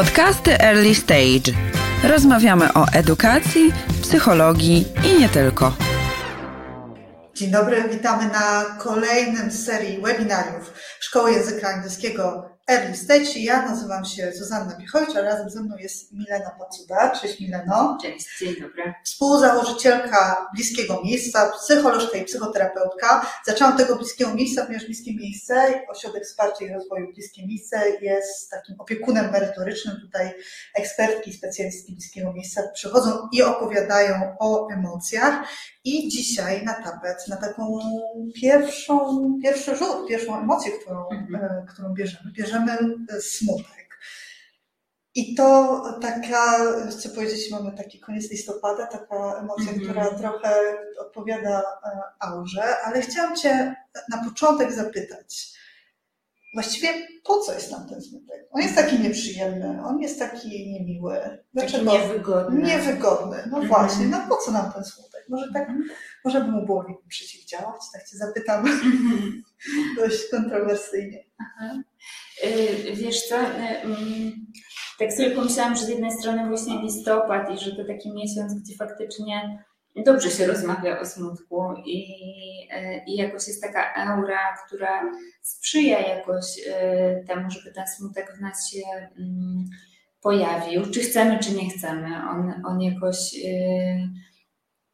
Podcasty Early Stage. Rozmawiamy o edukacji, psychologii i nie tylko. Dzień dobry, witamy na kolejnym serii webinariów Szkoły Języka Angielskiego Early Stage. Ja nazywam się Zuzanna Pichowicz, a razem ze mną jest Milena Pacuda. Cześć Mileno. Cześć, dzień dobry. Współzałożycielka Bliskiego Miejsca, psycholożka i psychoterapeutka. Zaczęłam tego Bliskiego Miejsca, ponieważ Bliskie Miejsce, Ośrodek Wsparcia i Rozwoju Bliskie Miejsce jest takim opiekunem merytorycznym. Tutaj ekspertki, specjalistki Bliskiego Miejsca przychodzą i opowiadają o emocjach. I dzisiaj na tapet, na taką pierwszą, pierwszy rzut, pierwszą emocję, którą, mhm. którą bierzemy, bierzemy smutek. I to taka, chcę powiedzieć, mamy taki koniec listopada, taka emocja, mm -hmm. która trochę odpowiada aurze, ale chciałam Cię na początek zapytać, właściwie po co jest nam ten smutek? On jest taki nieprzyjemny, on jest taki niemiły. Dlaczego? Taki niewygodny. Niewygodny, no mm -hmm. właśnie, no po co nam ten smutek? Może tak, mm -hmm. może by mu było przeciwdziałać? Tak Cię zapytam mhm. dość kontrowersyjnie. Aha. Y, wiesz co, y, mm, tak sobie pomyślałam, że z jednej strony właśnie listopad i że to taki miesiąc, gdzie faktycznie dobrze się rozmawia o smutku i, y, i jakoś jest taka aura, która sprzyja jakoś temu, żeby ten smutek w nas się mm, pojawił, czy chcemy, czy nie chcemy. On, on jakoś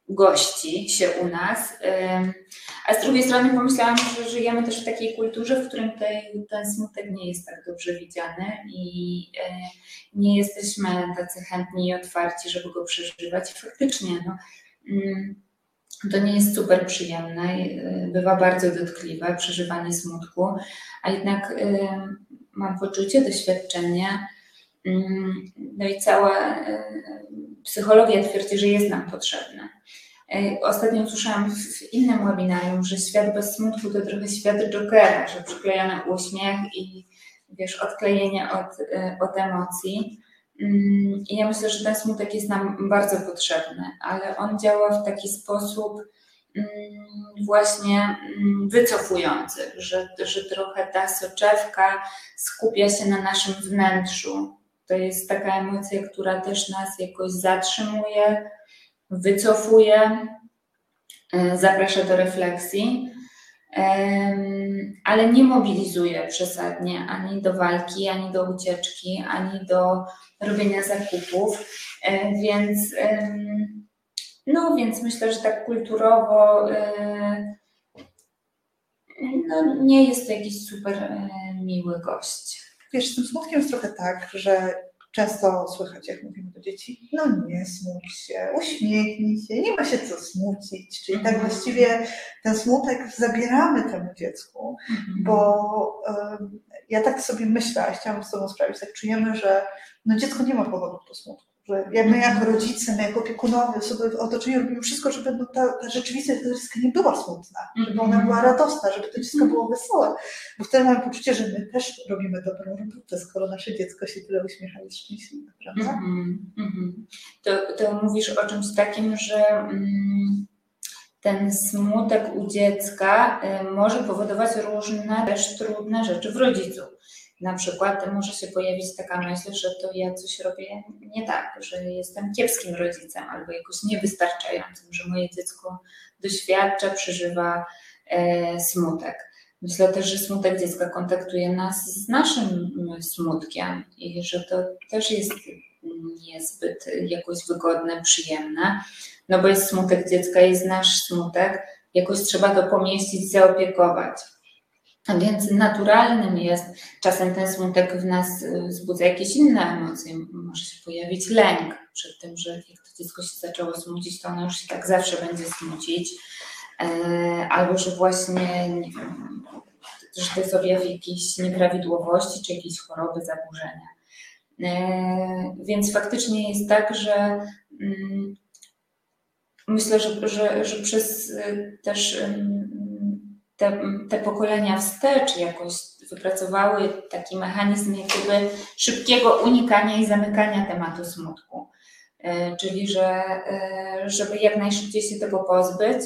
gości się u nas. A z drugiej strony pomyślałam, że żyjemy też w takiej kulturze, w którym tej, ten smutek nie jest tak dobrze widziany i e, nie jesteśmy tacy chętni i otwarci, żeby go przeżywać. Faktycznie no, to nie jest super przyjemne, e, bywa bardzo dotkliwe przeżywanie smutku, a jednak mam poczucie, doświadczenie, mm, no i cała psychologia twierdzi, że jest nam potrzebne. Ostatnio usłyszałam w innym webinarium, że świat bez smutku to trochę świat Jokera, że przyklejony uśmiech i wiesz, odklejenie od, od emocji. Mm, I ja myślę, że ten smutek jest nam bardzo potrzebny, ale on działa w taki sposób mm, właśnie mm, wycofujący, że, że trochę ta soczewka skupia się na naszym wnętrzu. To jest taka emocja, która też nas jakoś zatrzymuje, wycofuje, e, zaprasza do refleksji, ale nie mobilizuje przesadnie ani do walki, ani do ucieczki, ani do robienia zakupów. Więc, no, więc myślę, że tak kulturowo no, nie jest to jakiś super miły gość. Wiesz, z tym smutkiem jest trochę tak, że Często słychać, jak mówimy do dzieci, no nie smuć się, uśmiechnij się, nie ma się co smucić. Czyli tak mhm. właściwie ten smutek zabieramy temu dziecku, mhm. bo ja tak sobie myślę, a chciałam z Tobą sprawić, tak czujemy, że no dziecko nie ma powodów do smutku że my jako mhm. rodzice, my jako opiekunowie, osoby w otoczeniu robimy wszystko, żeby no, ta, ta rzeczywistość dziecka nie była smutna, żeby ona była mhm. radosna, żeby to dziecko było wesołe, bo wtedy mamy poczucie, że my też robimy dobrą robotę, skoro nasze dziecko się tyle uśmiecha i szczęśliwe, prawda? Mm -hmm. to, to mówisz o czymś takim, że mm, ten smutek u dziecka y, może powodować różne też trudne rzeczy w rodzicu na przykład może się pojawić taka myśl, że to ja coś robię nie tak, że jestem kiepskim rodzicem albo jakoś niewystarczającym, że moje dziecko doświadcza, przeżywa e, smutek. Myślę też, że smutek dziecka kontaktuje nas z naszym smutkiem i że to też jest niezbyt jakoś wygodne, przyjemne, no bo jest smutek dziecka, jest nasz smutek, jakoś trzeba to pomieścić, zaopiekować. Więc naturalnym jest, czasem ten smutek w nas y, wzbudza jakieś inne emocje. Może się pojawić lęk przed tym, że jak to dziecko się zaczęło smucić, to ono już się tak zawsze będzie smucić. E, albo że właśnie, nie wiem, że to jest objaw jakiejś nieprawidłowości czy jakiejś choroby, zaburzenia. E, więc faktycznie jest tak, że mm, myślę, że, że, że przez y, też te, te pokolenia wstecz jakoś wypracowały taki mechanizm jakby szybkiego unikania i zamykania tematu smutku. E, czyli, że e, żeby jak najszybciej się tego pozbyć,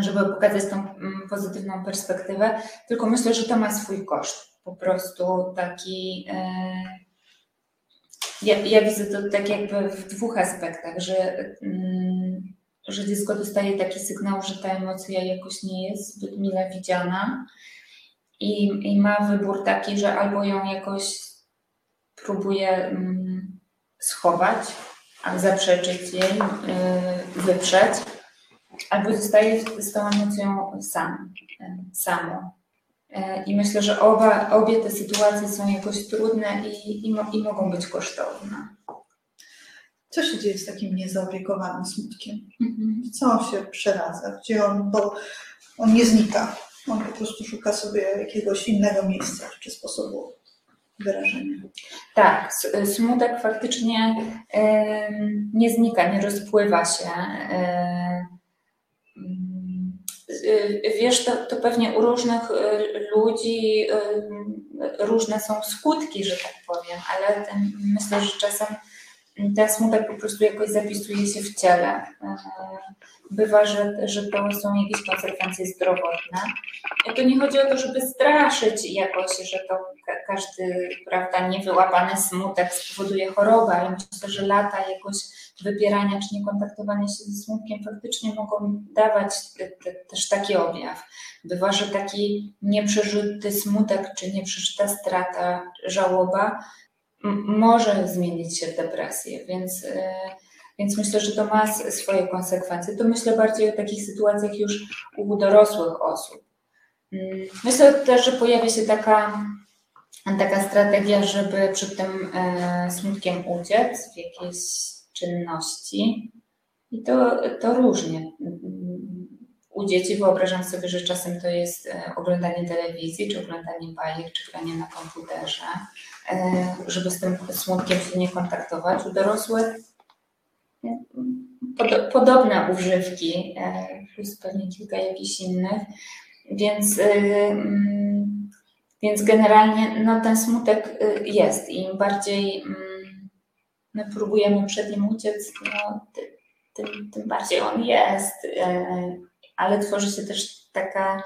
żeby pokazać tą mm, pozytywną perspektywę, tylko myślę, że to ma swój koszt. Po prostu taki, e, Ja, ja widzę to tak jakby w dwóch aspektach, że, mm, że dziecko dostaje taki sygnał, że ta emocja jakoś nie jest zbyt mile widziana i, i ma wybór taki, że albo ją jakoś próbuje mm, schować, a zaprzeczyć jej, y, wyprzeć, albo zostaje z tą emocją sam, y, samo. Y, I myślę, że oba, obie te sytuacje są jakoś trudne i, i, i mogą być kosztowne. Co się dzieje z takim niezaopiekowanym smutkiem? Mhm. Co on się przeradza? Gdzie on, bo on nie znika. On po prostu szuka sobie jakiegoś innego miejsca czy sposobu wyrażenia. Tak, smutek faktycznie nie znika, nie rozpływa się. Wiesz, to, to pewnie u różnych e, ludzi różne są skutki, że tak powiem, ale ten, myślę, że czasem ten smutek po prostu jakoś zapisuje się w ciele. E, bywa, że, że to są jakieś konsekwencje zdrowotne. To nie chodzi o to, żeby straszyć jakoś, że to każdy, prawda, niewyłapany smutek spowoduje chorobę, ale myślę, że lata jakoś wypierania czy niekontaktowania się ze smutkiem faktycznie mogą dawać te, te, też taki objaw. Bywa, że taki nieprzeżyty smutek czy nieprzeżyta strata, żałoba może zmienić się w depresję, więc, e, więc myślę, że to ma swoje konsekwencje. To myślę bardziej o takich sytuacjach już u dorosłych osób. Mm, myślę też, że pojawia się taka, taka strategia, żeby przed tym e, smutkiem uciec w jakiejś czynności. I to, to różnie. U dzieci wyobrażam sobie, że czasem to jest e, oglądanie telewizji, czy oglądanie bajek, czy granie na komputerze, żeby z tym smutkiem się nie kontaktować. U dorosłych e, podobne używki, plus pewnie kilka jakichś innych, więc, mm, więc generalnie no, ten smutek jest im bardziej mm, my próbujemy przed nim uciec, no, tym, tym bardziej on jest ale tworzy się też taka,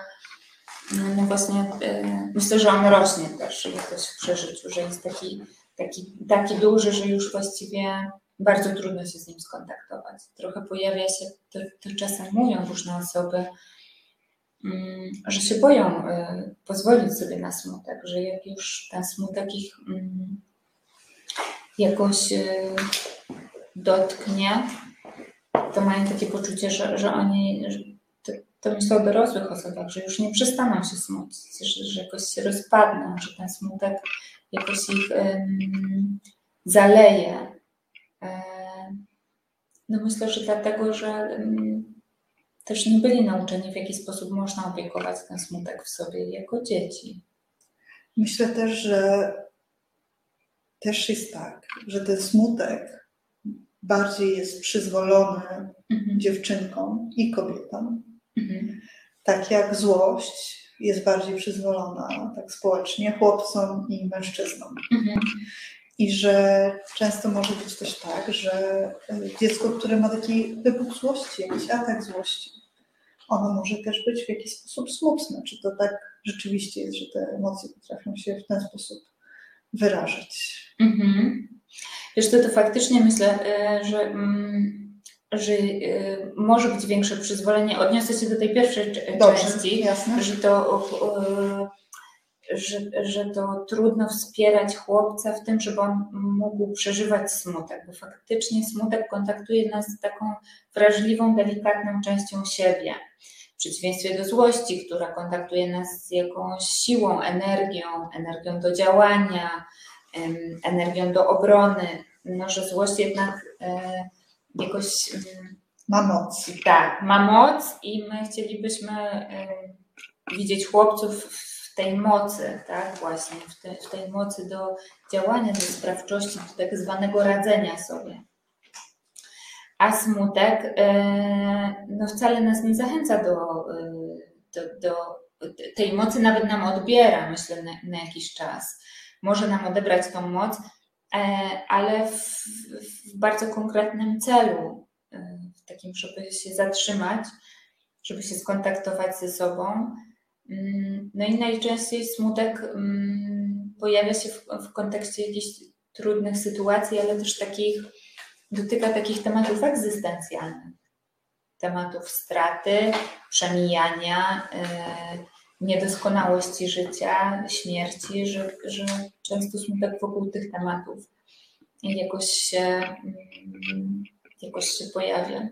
no właśnie, y, myślę, że on rośnie też jakoś w przeżyciu, że jest taki, taki, taki duży, że już właściwie bardzo trudno się z nim skontaktować. Trochę pojawia się, to, to czasem mówią różne osoby, mm, że się boją y, pozwolić sobie na smutek, że jak już ten smutek ich mm, jakoś y, dotknie, to mają takie poczucie, że, że oni, to myślę o dorosłych osobach, że już nie przestaną się smucić, że, że jakoś się rozpadną, że ten smutek jakoś ich um, zaleje. no myślę, że dlatego, że um, też nie byli nauczeni, w jaki sposób można opiekować ten smutek w sobie jako dzieci. Myślę też, że też jest tak, że ten smutek bardziej jest przyzwolony mhm. dziewczynkom i kobietom, Mhm. Tak jak złość jest bardziej przyzwolona tak społecznie chłopcom i mężczyznom. Mhm. I że często może być też tak, że e, dziecko, które ma taki wybuch złości, jakiś atak złości, ono może też być w jakiś sposób smutne. Czy to tak rzeczywiście jest, że te emocje potrafią się w ten sposób wyrażać? Mhm. Wiesz, to, to faktycznie myślę, e, że. Mm że y, może być większe przyzwolenie. Odniosę się do tej pierwszej Dobrze, części, jasne. że to, y, że, że to trudno wspierać chłopca w tym, żeby on mógł przeżywać smutek, bo faktycznie smutek kontaktuje nas z taką wrażliwą, delikatną częścią siebie. W przeciwieństwie do złości, która kontaktuje nas z jakąś siłą, energią, energią do działania, energią do obrony. No, że złość jednak e, jakoś. Ma moc. Tak, ma moc i my chcielibyśmy widzieć chłopców w tej mocy, tak, właśnie, w, te, w tej mocy do działania, do sprawczości, do tak zwanego radzenia sobie. A smutek e, no wcale nas nie zachęca do, do, do tej mocy, nawet nam odbiera, myślę, na, na jakiś czas. Może nam odebrać tą moc, ale w, w, bardzo konkretnym celu, e, w takim, żeby się zatrzymać, żeby się skontaktować ze sobą. Mm, no i najczęściej smutek mm, pojawia się w, w kontekście jakichś trudnych sytuacji, ale też takich, dotyka takich tematów egzystencjalnych. Tematów straty, przemijania, yy, niedoskonałości życia, śmierci, że, że często smutek wokół tych tematów jakoś się, mm, jakoś się pojawia.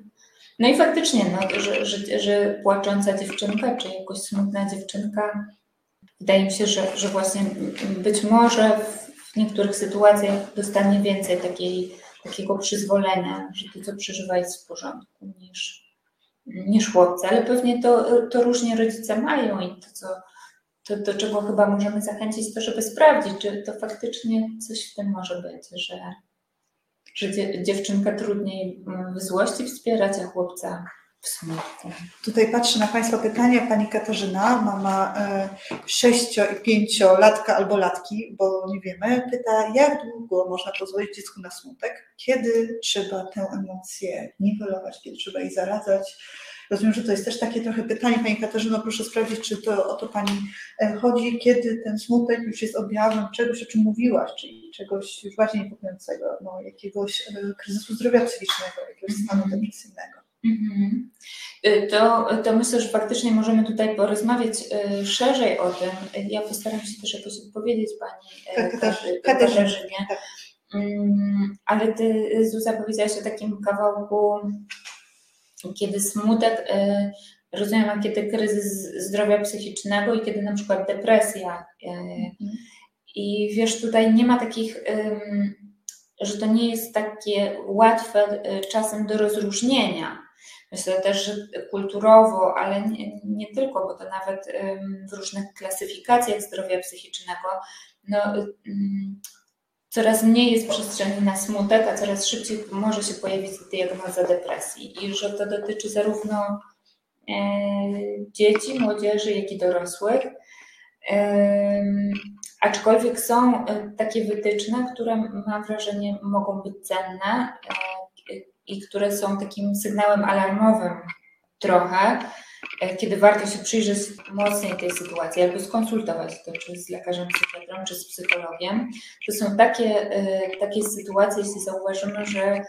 No i faktycznie, no, że, że, że płacząca dziewczynka, czy jakoś smutna dziewczynka, wydaje mi się, że, że właśnie być może w niektórych sytuacjach dostanie więcej takiej, takiego przyzwolenia, że to, co przeżywa, jest w porządku, niż, niż chłopcy. Ale pewnie to, to różnie rodzice mają i to, co, to, do czego chyba możemy zachęcić, to żeby sprawdzić, czy to faktycznie coś w tym może być, że, że dziewczynka trudniej w złości wspierać, a chłopca w smutku. Tutaj patrzę na Państwa pytania. Pani Katarzyna, mama e, sześcio i pięciolatka albo latki, bo nie wiemy, pyta, jak długo można pozwolić dziecku na smutek? Kiedy trzeba tę emocję niwelować, kiedy trzeba jej zaradzać? Rozumiem, że to jest też takie trochę pytanie, Pani Katarzyno, proszę sprawdzić, czy to o to Pani e, chodzi, kiedy ten smutek już jest objawem czegoś, o czym mówiłaś, czyli czegoś już bardziej niepokojącego, no, jakiegoś e, kryzysu zdrowia psychicznego, jakiegoś stanu mhm. depresyjnego. Mhm. Y, to, to myślę, że faktycznie możemy tutaj porozmawiać y, szerzej o tym. Ja postaram się też jakoś odpowiedzieć Pani e, Katarzynie. Tak. Mm, ale Ty, Zuza, powiedziałaś o takim kawałku kiedy smutek, y, rozumiem, kiedy kryzys zdrowia psychicznego i kiedy na przykład depresja. Y, mhm. I wiesz, tutaj nie ma takich, że to nie jest takie łatwe y, czasem do rozróżnienia. Myślę też, że kulturowo, ale nie, nie tylko, bo to nawet w różnych klasyfikacjach zdrowia psychicznego, no, coraz mniej jest przestrzeni na smutek, a coraz szybciej może się pojawić diagnoza depresji i że to dotyczy zarówno e, dzieci, młodzieży, jak i dorosłych. E, aczkolwiek są e, takie wytyczne, które mam wrażenie mogą być cenne i które są takim sygnałem alarmowym trochę, E, kiedy warto się przyjrzeć mocniej tej sytuacji, albo skonsultować to czy z lekarzem psychiatrą, czy z psychologiem. To są takie, e, takie sytuacje, jeśli zauważymy, że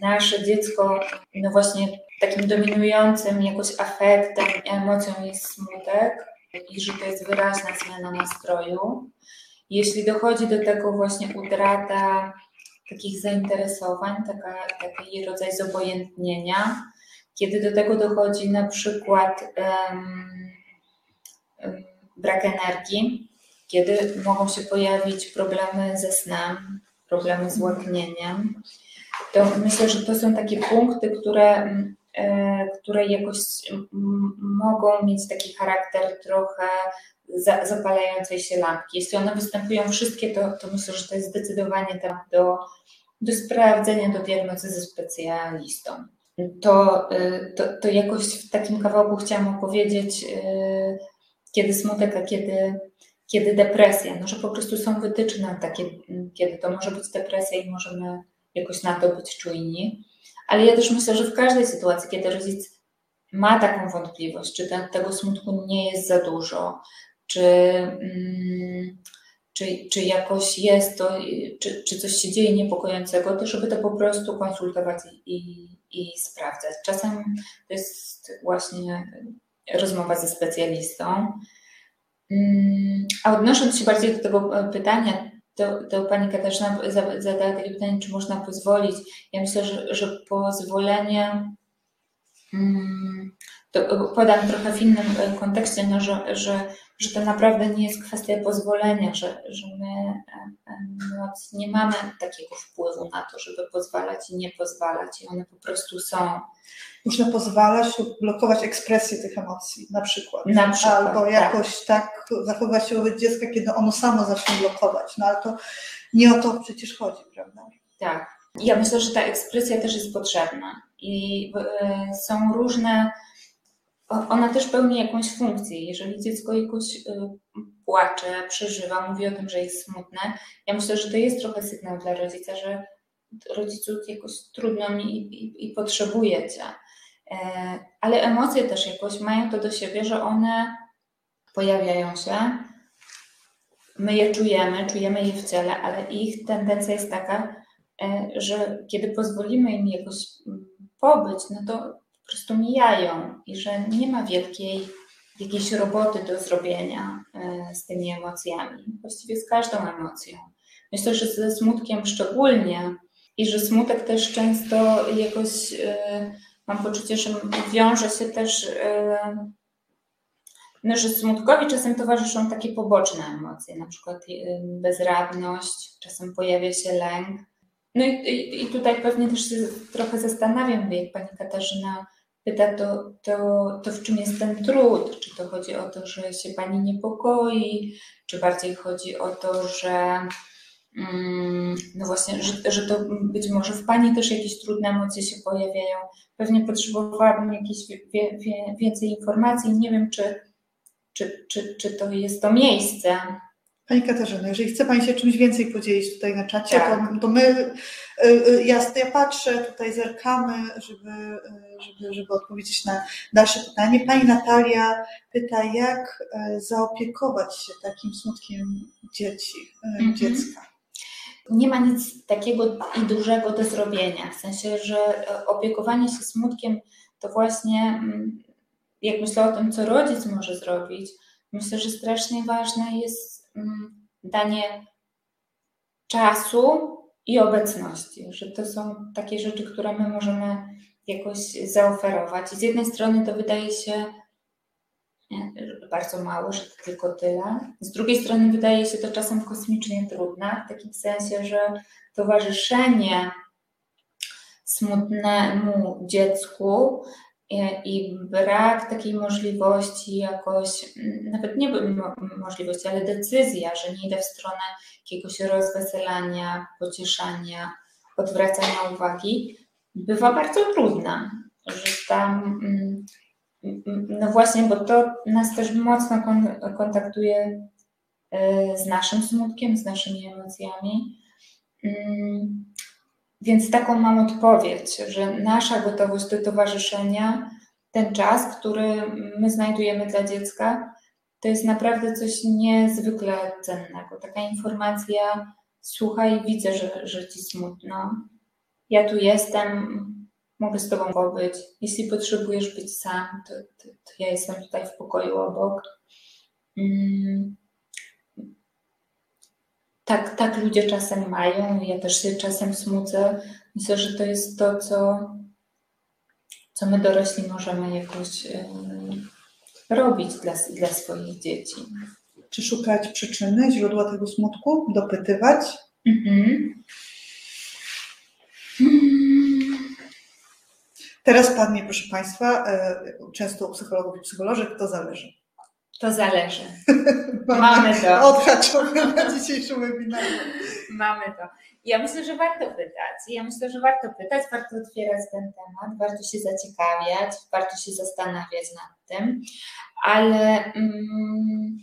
nasze dziecko, no właśnie takim dominującym jakoś afektem, emocją jest smutek i że to jest wyraźna zmiana nastroju. Jeśli dochodzi do tego właśnie utrata takich zainteresowań, taka, taki rodzaj zobojętnienia, kiedy do tego dochodzi na przykład um, brak energii, kiedy mogą się pojawić problemy ze snem, problemy z łaknieniem, to myślę, że to są takie punkty, które, e, które jakoś mogą mieć taki charakter trochę zapalającej się lampki. Jeśli one występują wszystkie, to, to myślę, że to jest zdecydowanie temat do, do sprawdzenia, do diagnozy ze specjalistą to, y, to, to jakoś w takim kawałku chciałam opowiedzieć, y, kiedy smutek, a kiedy, kiedy depresja. No, że po prostu są wytyczne takie, kiedy to może być depresja i możemy jakoś na to być czujni. Ale ja też myślę, że w każdej sytuacji, kiedy rodzic ma taką wątpliwość, czy ten, tego smutku nie jest za dużo, czy, mm, czy, czy jakoś jest to, czy, czy coś się dzieje niepokojącego, to żeby to po prostu konsultować i, i sprawdzać. Czasem to jest właśnie rozmowa ze specjalistą. Mm, a odnosząc się bardziej do tego e, pytania, to, to Pani Katarzyna zadała takie pytanie, czy można pozwolić. Ja myślę, że, że pozwolenie, mm, to podam trochę w innym e, kontekście, no, że, że że to naprawdę nie jest kwestia pozwolenia, że, że my nie mamy takiego wpływu na to, żeby pozwalać i nie pozwalać, i one po prostu są. Można pozwalać lub blokować ekspresję tych emocji, na przykład. Na przykład Albo tak. jakoś tak, tak zachowywać się wobec dziecka, kiedy ono samo zacznie blokować. No ale to nie o to przecież chodzi, prawda? Tak. Ja myślę, że ta ekspresja też jest potrzebna. I są różne ona też pełni jakąś funkcję. Jeżeli dziecko jakoś y, płacze, przeżywa, mówi o tym, że jest smutne, ja myślę, że to jest trochę sygnał dla rodzica, że rodziców jakoś trudno mi i, i, i potrzebujecie. E, ale emocje też jakoś mają to do siebie, że one pojawiają się my je czujemy, czujemy je w ciele, ale ich tendencja jest taka, e, że kiedy pozwolimy im jakoś mm, pobyć, no to po prostu mijają i że nie ma wielkiej jakiejś roboty do zrobienia e, z tymi emocjami, właściwie z każdą emocją. Myślę, że ze smutkiem szczególnie i że smutek też często jakoś e, mam poczucie, że wiąże się też, no, że smutkowi czasem towarzyszą takie poboczne emocje, na przykład bezradność, czasem pojawia się lęk. No i, i tutaj pewnie też się trochę zastanawiam, jak pani Katarzyna pyta, to, to, to w czym jest ten trud? Czy to chodzi o to, że się pani niepokoi, czy bardziej chodzi o to, że mm, no właśnie, że, że to być może w pani też jakieś trudne emocje się pojawiają. Pewnie potrzebowałabym jakiejś wie, wie, więcej informacji. Nie wiem, czy, czy, czy, czy to jest to miejsce. Pani Katarzyna, jeżeli chce Pani się czymś więcej podzielić tutaj na czacie, tak. to, to my, y, y, ja, ja patrzę, tutaj zerkamy, żeby, y, żeby, żeby odpowiedzieć na dalsze pytanie. Pani Natalia pyta, jak zaopiekować się takim smutkiem dzieci, mhm. dziecka? Nie ma nic takiego i dużego do zrobienia, w sensie, że opiekowanie się smutkiem to właśnie, mm, jak myślę o tym, co rodzic może zrobić, myślę, że strasznie ważne jest danie czasu i obecności, że to są takie rzeczy, które my możemy jakoś zaoferować. I z jednej strony to wydaje się bardzo mało, że to tylko tyle. Z drugiej strony wydaje się to czasem kosmicznie trudne, w takim sensie, że towarzyszenie smutnemu dziecku i brak takiej możliwości jakoś, mm, nawet nie możliwości, ale decyzja, że nie idę w stronę jakiegoś rozweselania, pocieszania, odwracania uwagi, bywa bardzo trudna, że tam, mm, mm, no właśnie, bo to nas też mocno kontaktuje e, z naszym smutkiem, z naszymi emocjami. Więc taką mam odpowiedź, że nasza gotowość do towarzyszenia, ten czas, który my znajdujemy dla dziecka, to jest naprawdę coś niezwykle cennego. Taka informacja, słuchaj, widzę, że, że ci smutno. Ja tu jestem, mogę z tobą pobyć. Jeśli potrzebujesz być sam, to, to, to ja jestem tutaj w pokoju obok. Mm tak, tak ludzie czasem mają, ja też się czasem smucę. Myślę, że to jest to, co, co my dorośli możemy jakoś robić dla, dla swoich dzieci. Czy szukać przyczyny, źródła tego smutku, dopytywać? Mhm. Teraz padnie, proszę Państwa, e, często u psychologów i psycholożek to zależy. To zależy. Mamy to. Odhaczone na dzisiejszym webinarze. Mamy to. Ja myślę, że warto pytać. Ja myślę, że warto pytać, warto otwierać ten temat, warto się zaciekawiać, warto się zastanawiać nad tym, ale mm,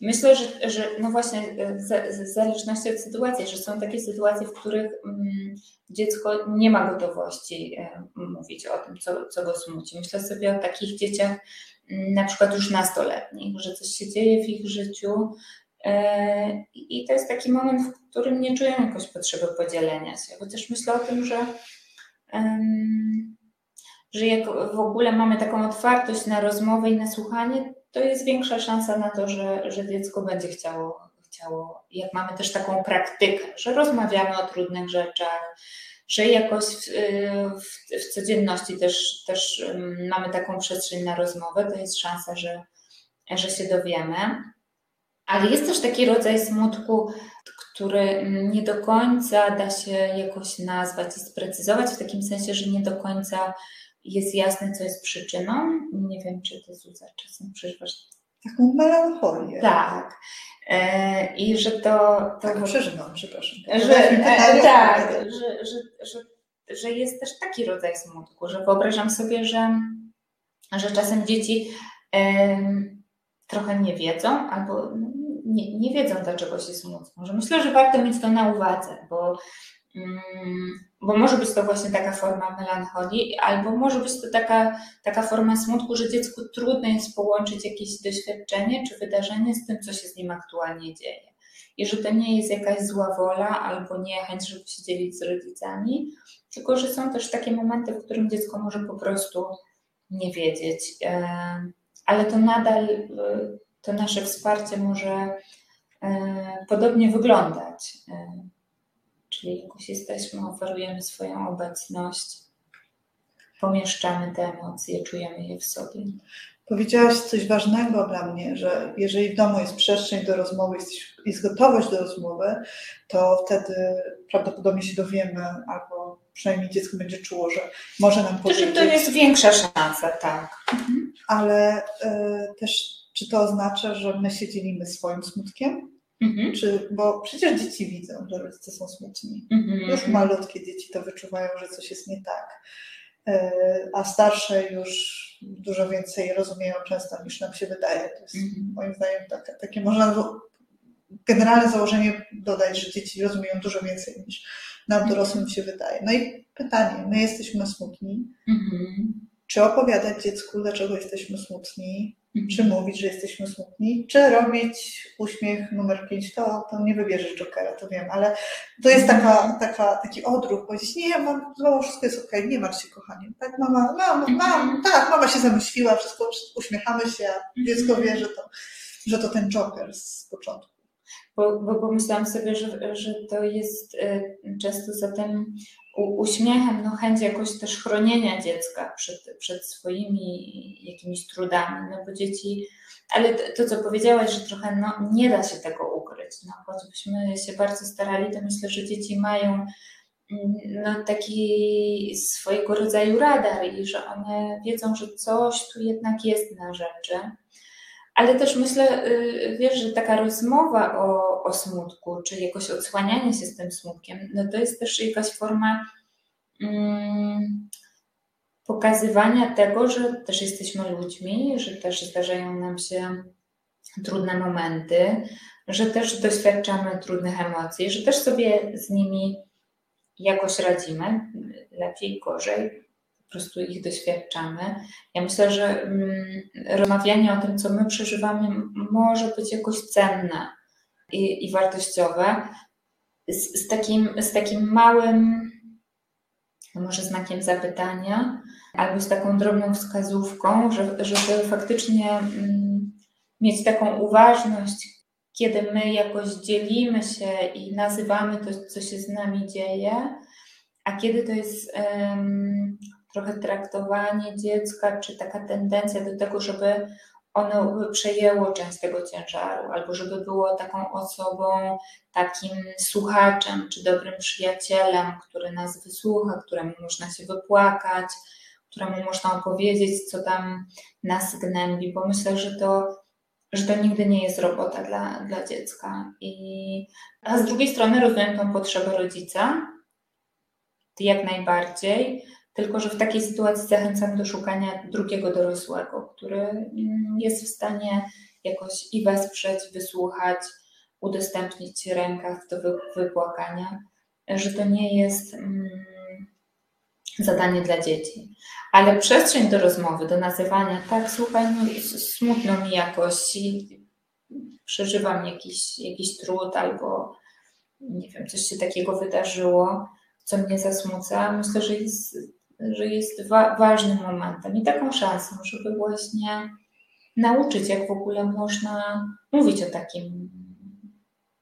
myślę, że, że no właśnie w zależności od sytuacji, że są takie sytuacje, w których mm, dziecko nie ma gotowości e, mówić o tym, co, co go smuci. Myślę sobie o takich dzieciach, na przykład już nastoletnich, że coś się dzieje w ich życiu. E, I to jest taki moment, w którym nie czują jakoś potrzeby podzielenia się. Chociaż myślę o tym, że, że jak w ogóle mamy taką otwartość na rozmowę i na słuchanie, to jest większa szansa na to, że, że dziecko będzie chciało, chciało. Jak mamy też taką praktykę, że rozmawiamy o trudnych rzeczach, że jakoś w, w, w codzienności też, też mamy taką przestrzeń na rozmowę, to jest szansa, że, że się dowiemy. Ale jest też taki rodzaj smutku, który nie do końca da się jakoś nazwać i sprecyzować, w takim sensie, że nie do końca jest jasne, co jest przyczyną. Nie wiem, czy ty, Zuza, czasem przeżywasz taką melancholię. Tak. E, I że to. to tak, przeżywam, przepraszam. Że, e, tak, że, że, że, że jest też taki rodzaj smutku, że wyobrażam sobie, że, że czasem dzieci e, trochę nie wiedzą albo nie, nie wiedzą, dlaczego się smucą. Że myślę, że warto mieć to na uwadze, bo Mm, bo może być to właśnie taka forma melancholii, albo może być to taka, taka forma smutku, że dziecku trudno jest połączyć jakieś doświadczenie czy wydarzenie z tym, co się z nim aktualnie dzieje. I że to nie jest jakaś zła wola albo niechęć, żeby się dzielić z rodzicami, tylko że są też takie momenty, w którym dziecko może po prostu nie wiedzieć. Ale to nadal e, to nasze wsparcie może e, podobnie wyglądać. Czyli jakoś jesteśmy, oferujemy swoją obecność, pomieszczamy te emocje, czujemy je w sobie. Powiedziałaś coś ważnego dla mnie, że jeżeli w domu jest przestrzeń do rozmowy, jest gotowość do rozmowy, to wtedy prawdopodobnie się dowiemy, albo przynajmniej dziecko będzie czuło, że może nam powiedzieć. To jest większa szansa, tak. Mhm. Ale y, też, czy to oznacza, że my się dzielimy swoim smutkiem? Mhm. Czy, bo przecież dzieci widzą, że rodzice są smutni. Mhm. Już malutkie dzieci to wyczuwają, że coś jest nie tak. E, a starsze już dużo więcej rozumieją często niż nam się wydaje. To jest mhm. moim zdaniem takie, takie można generalne założenie dodać, że dzieci rozumieją dużo więcej niż nam dorosłym się wydaje. No i pytanie, my jesteśmy smutni. Mhm. Czy opowiadać dziecku, dlaczego jesteśmy smutni? Mhm. Czy mówić, że jesteśmy smutni, czy robić uśmiech numer 5, to, to nie wybierzesz Jokera, to wiem, ale to jest taka, mhm. taka, taki odruch, powiedzieć, nie, mam, znowu wszystko jest okej, okay, nie martw się kochanie. Tak, mama, mama, mama, mhm. tak, mama się zamyśliła, wszystko, uśmiechamy się, a dziecko wie, że to, że to ten Joker z początku. Bo, bo pomyślałam sobie, że, że to jest y, często za uśmiechem, no chęć jakoś też chronienia dziecka przed, przed swoimi jakimiś trudami, no bo dzieci, ale to, to, co powiedziałaś, że trochę no, nie da się tego ukryć, no choćbyśmy się bardzo starali, to myślę, że dzieci mają mm, no, taki swojego rodzaju radar i że one wiedzą, że coś tu jednak jest na rzeczy. Ale też myślę, y, wiesz, że taka rozmowa o, o smutku, czy jakoś odsłanianie się z tym smutkiem, no to jest też jakaś forma mm, pokazywania tego, że też jesteśmy ludźmi, że też zdarzają nam się trudne momenty, że też doświadczamy trudnych emocji, że też sobie z nimi jakoś radzimy, lepiej, gorzej, po prostu ich doświadczamy. Ja myślę, że mm, rozmawianie o tym, co my przeżywamy, może być jakoś cenne i, i wartościowe, z, z, takim, z takim małym, może znakiem zapytania, albo z taką drobną wskazówką, że, żeby faktycznie mm, mieć taką uważność, kiedy my jakoś dzielimy się i nazywamy to, co się z nami dzieje, a kiedy to jest um, trochę traktowanie dziecka, czy taka tendencja do tego, żeby ono przejęło część tego ciężaru, albo żeby było taką osobą, takim słuchaczem, czy dobrym przyjacielem, który nas wysłucha, któremu można się wypłakać, któremu można opowiedzieć, co tam nas gnębi, bo myślę, że to, że to nigdy nie jest robota dla, dla dziecka. I, a z drugiej strony rozumiem tą potrzebę rodzica, jak najbardziej, tylko, że w takiej sytuacji zachęcam do szukania drugiego dorosłego, który mm, jest w stanie jakoś i wesprzeć, wysłuchać, udostępnić rękach do wypłakania, że to nie jest mm, zadanie dla dzieci. Ale przestrzeń do rozmowy, do nazywania, tak, słuchaj, no, smutno mi jakoś i przeżywam jakiś, jakiś trud albo nie wiem, coś się takiego wydarzyło, co mnie zasmuca. Myślę, że jest że jest wa ważnym momentem i taką szansą, żeby właśnie nauczyć, jak w ogóle można mówić o takim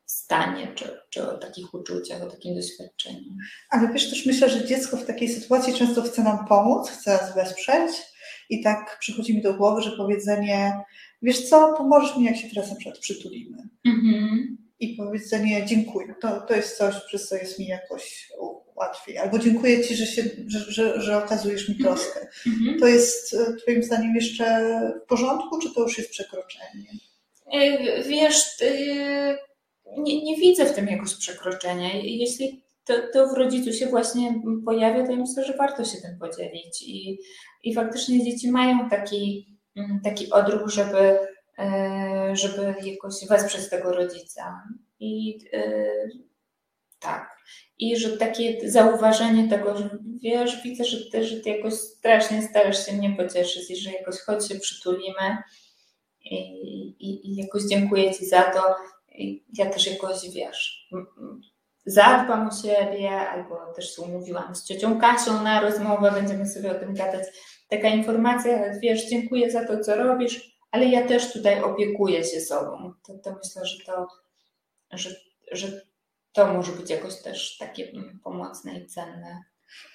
stanie, czy, czy o takich uczuciach, o takim doświadczeniu. Ale wiesz, też myślę, że dziecko w takiej sytuacji często chce nam pomóc, chce nas wesprzeć i tak przychodzi mi do głowy, że powiedzenie, wiesz co, pomożesz mi, jak się teraz na przykład przytulimy. -hmm. I powiedzenie dziękuję. To, to jest coś, przez co jest mi jakoś łatwiej. Albo dziękuję Ci, że, się, że, że, że okazujesz mi troskę. Mm-hmm. To jest e, Twoim zdaniem jeszcze w porządku, czy to już jest przekroczenie? E, wiesz, nie, nie widzę w tym jakoś przekroczenia. Jeśli to, to w rodzicu się właśnie pojawia, to ja myślę, że warto się tym podzielić. I, i faktycznie dzieci mają taki, mm, taki odruch, żeby, e, żeby jakoś wesprzeć tego rodzica. I tak. i że takie zauważenie tego, że wiesz, widzę, że ty, że ty jakoś strasznie starasz się mnie pocieszyć i że jakoś chodź się przytulimy i, i, i jakoś dziękuję Ci za to. Ja też jakoś, wiesz, zadbam o siebie, albo też się umówiłam z ciocią Kasią na rozmowę, będziemy sobie o tym gadać. Taka informacja, wiesz, dziękuję za to, co robisz, ale ja też tutaj opiekuję się sobą. To, to myślę, że to, że, że to może być jakoś też takie pomocne i cenne.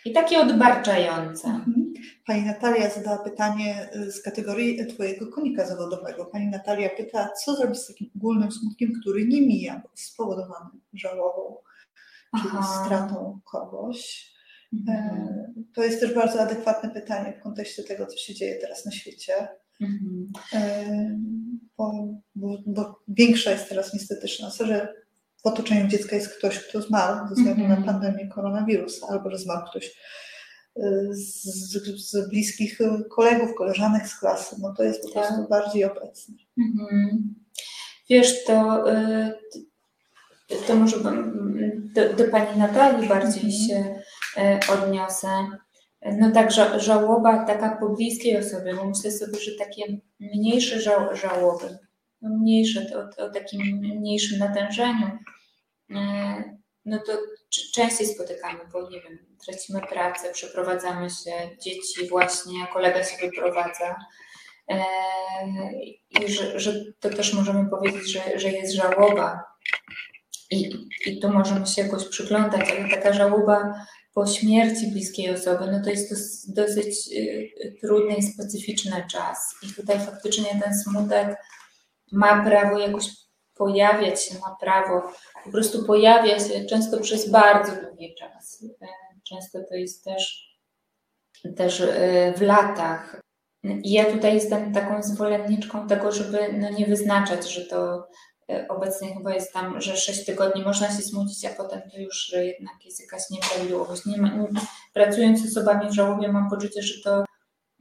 I takie odbarczające. Mhm. Pani Natalia zadała pytanie y, z kategorii Twojego konika zawodowego. Pani Natalia pyta, co zrobić z takim ogólnym smutkiem, który nie mija, bo jest spowodowany żałobą, czyli Aha. stratą kogoś. Mhm. E, to jest też bardzo adekwatne pytanie w kontekście tego, co się dzieje teraz na świecie. Mhm. E, bo, bo, bo, większa jest teraz niestety szansa, że w otoczeniu dziecka jest ktoś, kto zmarł ze względu na mhm. pandemię koronawirusa, albo że zmarł ktoś y, z, z, bliskich kolegów, koleżanek z klasy. No to jest po tak. prostu bardziej obecne. Mhm. Wiesz, to, y, to może do, do Pani Natalii bardziej mhm. się y, odniosę. No tak, żałoba taka po bliskiej osobie, bo myślę sobie, że takie mniejsze żał, żałoby, mniejsze, o, o takim mniejszym natężeniu, e, no to częściej spotykamy, bo nie wiem, tracimy pracę, przeprowadzamy się, dzieci właśnie, kolega się wyprowadza. E, I że, że to też możemy powiedzieć, że, że jest żałoba. I, I tu możemy się jakoś przyglądać, ale taka żałoba po śmierci bliskiej osoby, no to jest to dosyć y, trudny i specyficzny czas. I tutaj faktycznie ten smutek ma prawo jakoś pojawiać się, ma prawo po prostu pojawia się często przez bardzo długi czas. E, często to jest też, też e, w latach. I ja tutaj jestem taką zwolenniczką tego, żeby no nie wyznaczać, że to e, obecnie chyba jest tam, że 6 tygodni można się smucić, a potem to już że jednak jest jakaś nieprawidłowość. Nie, nie, pracując z osobami w żałobie mam poczucie, że to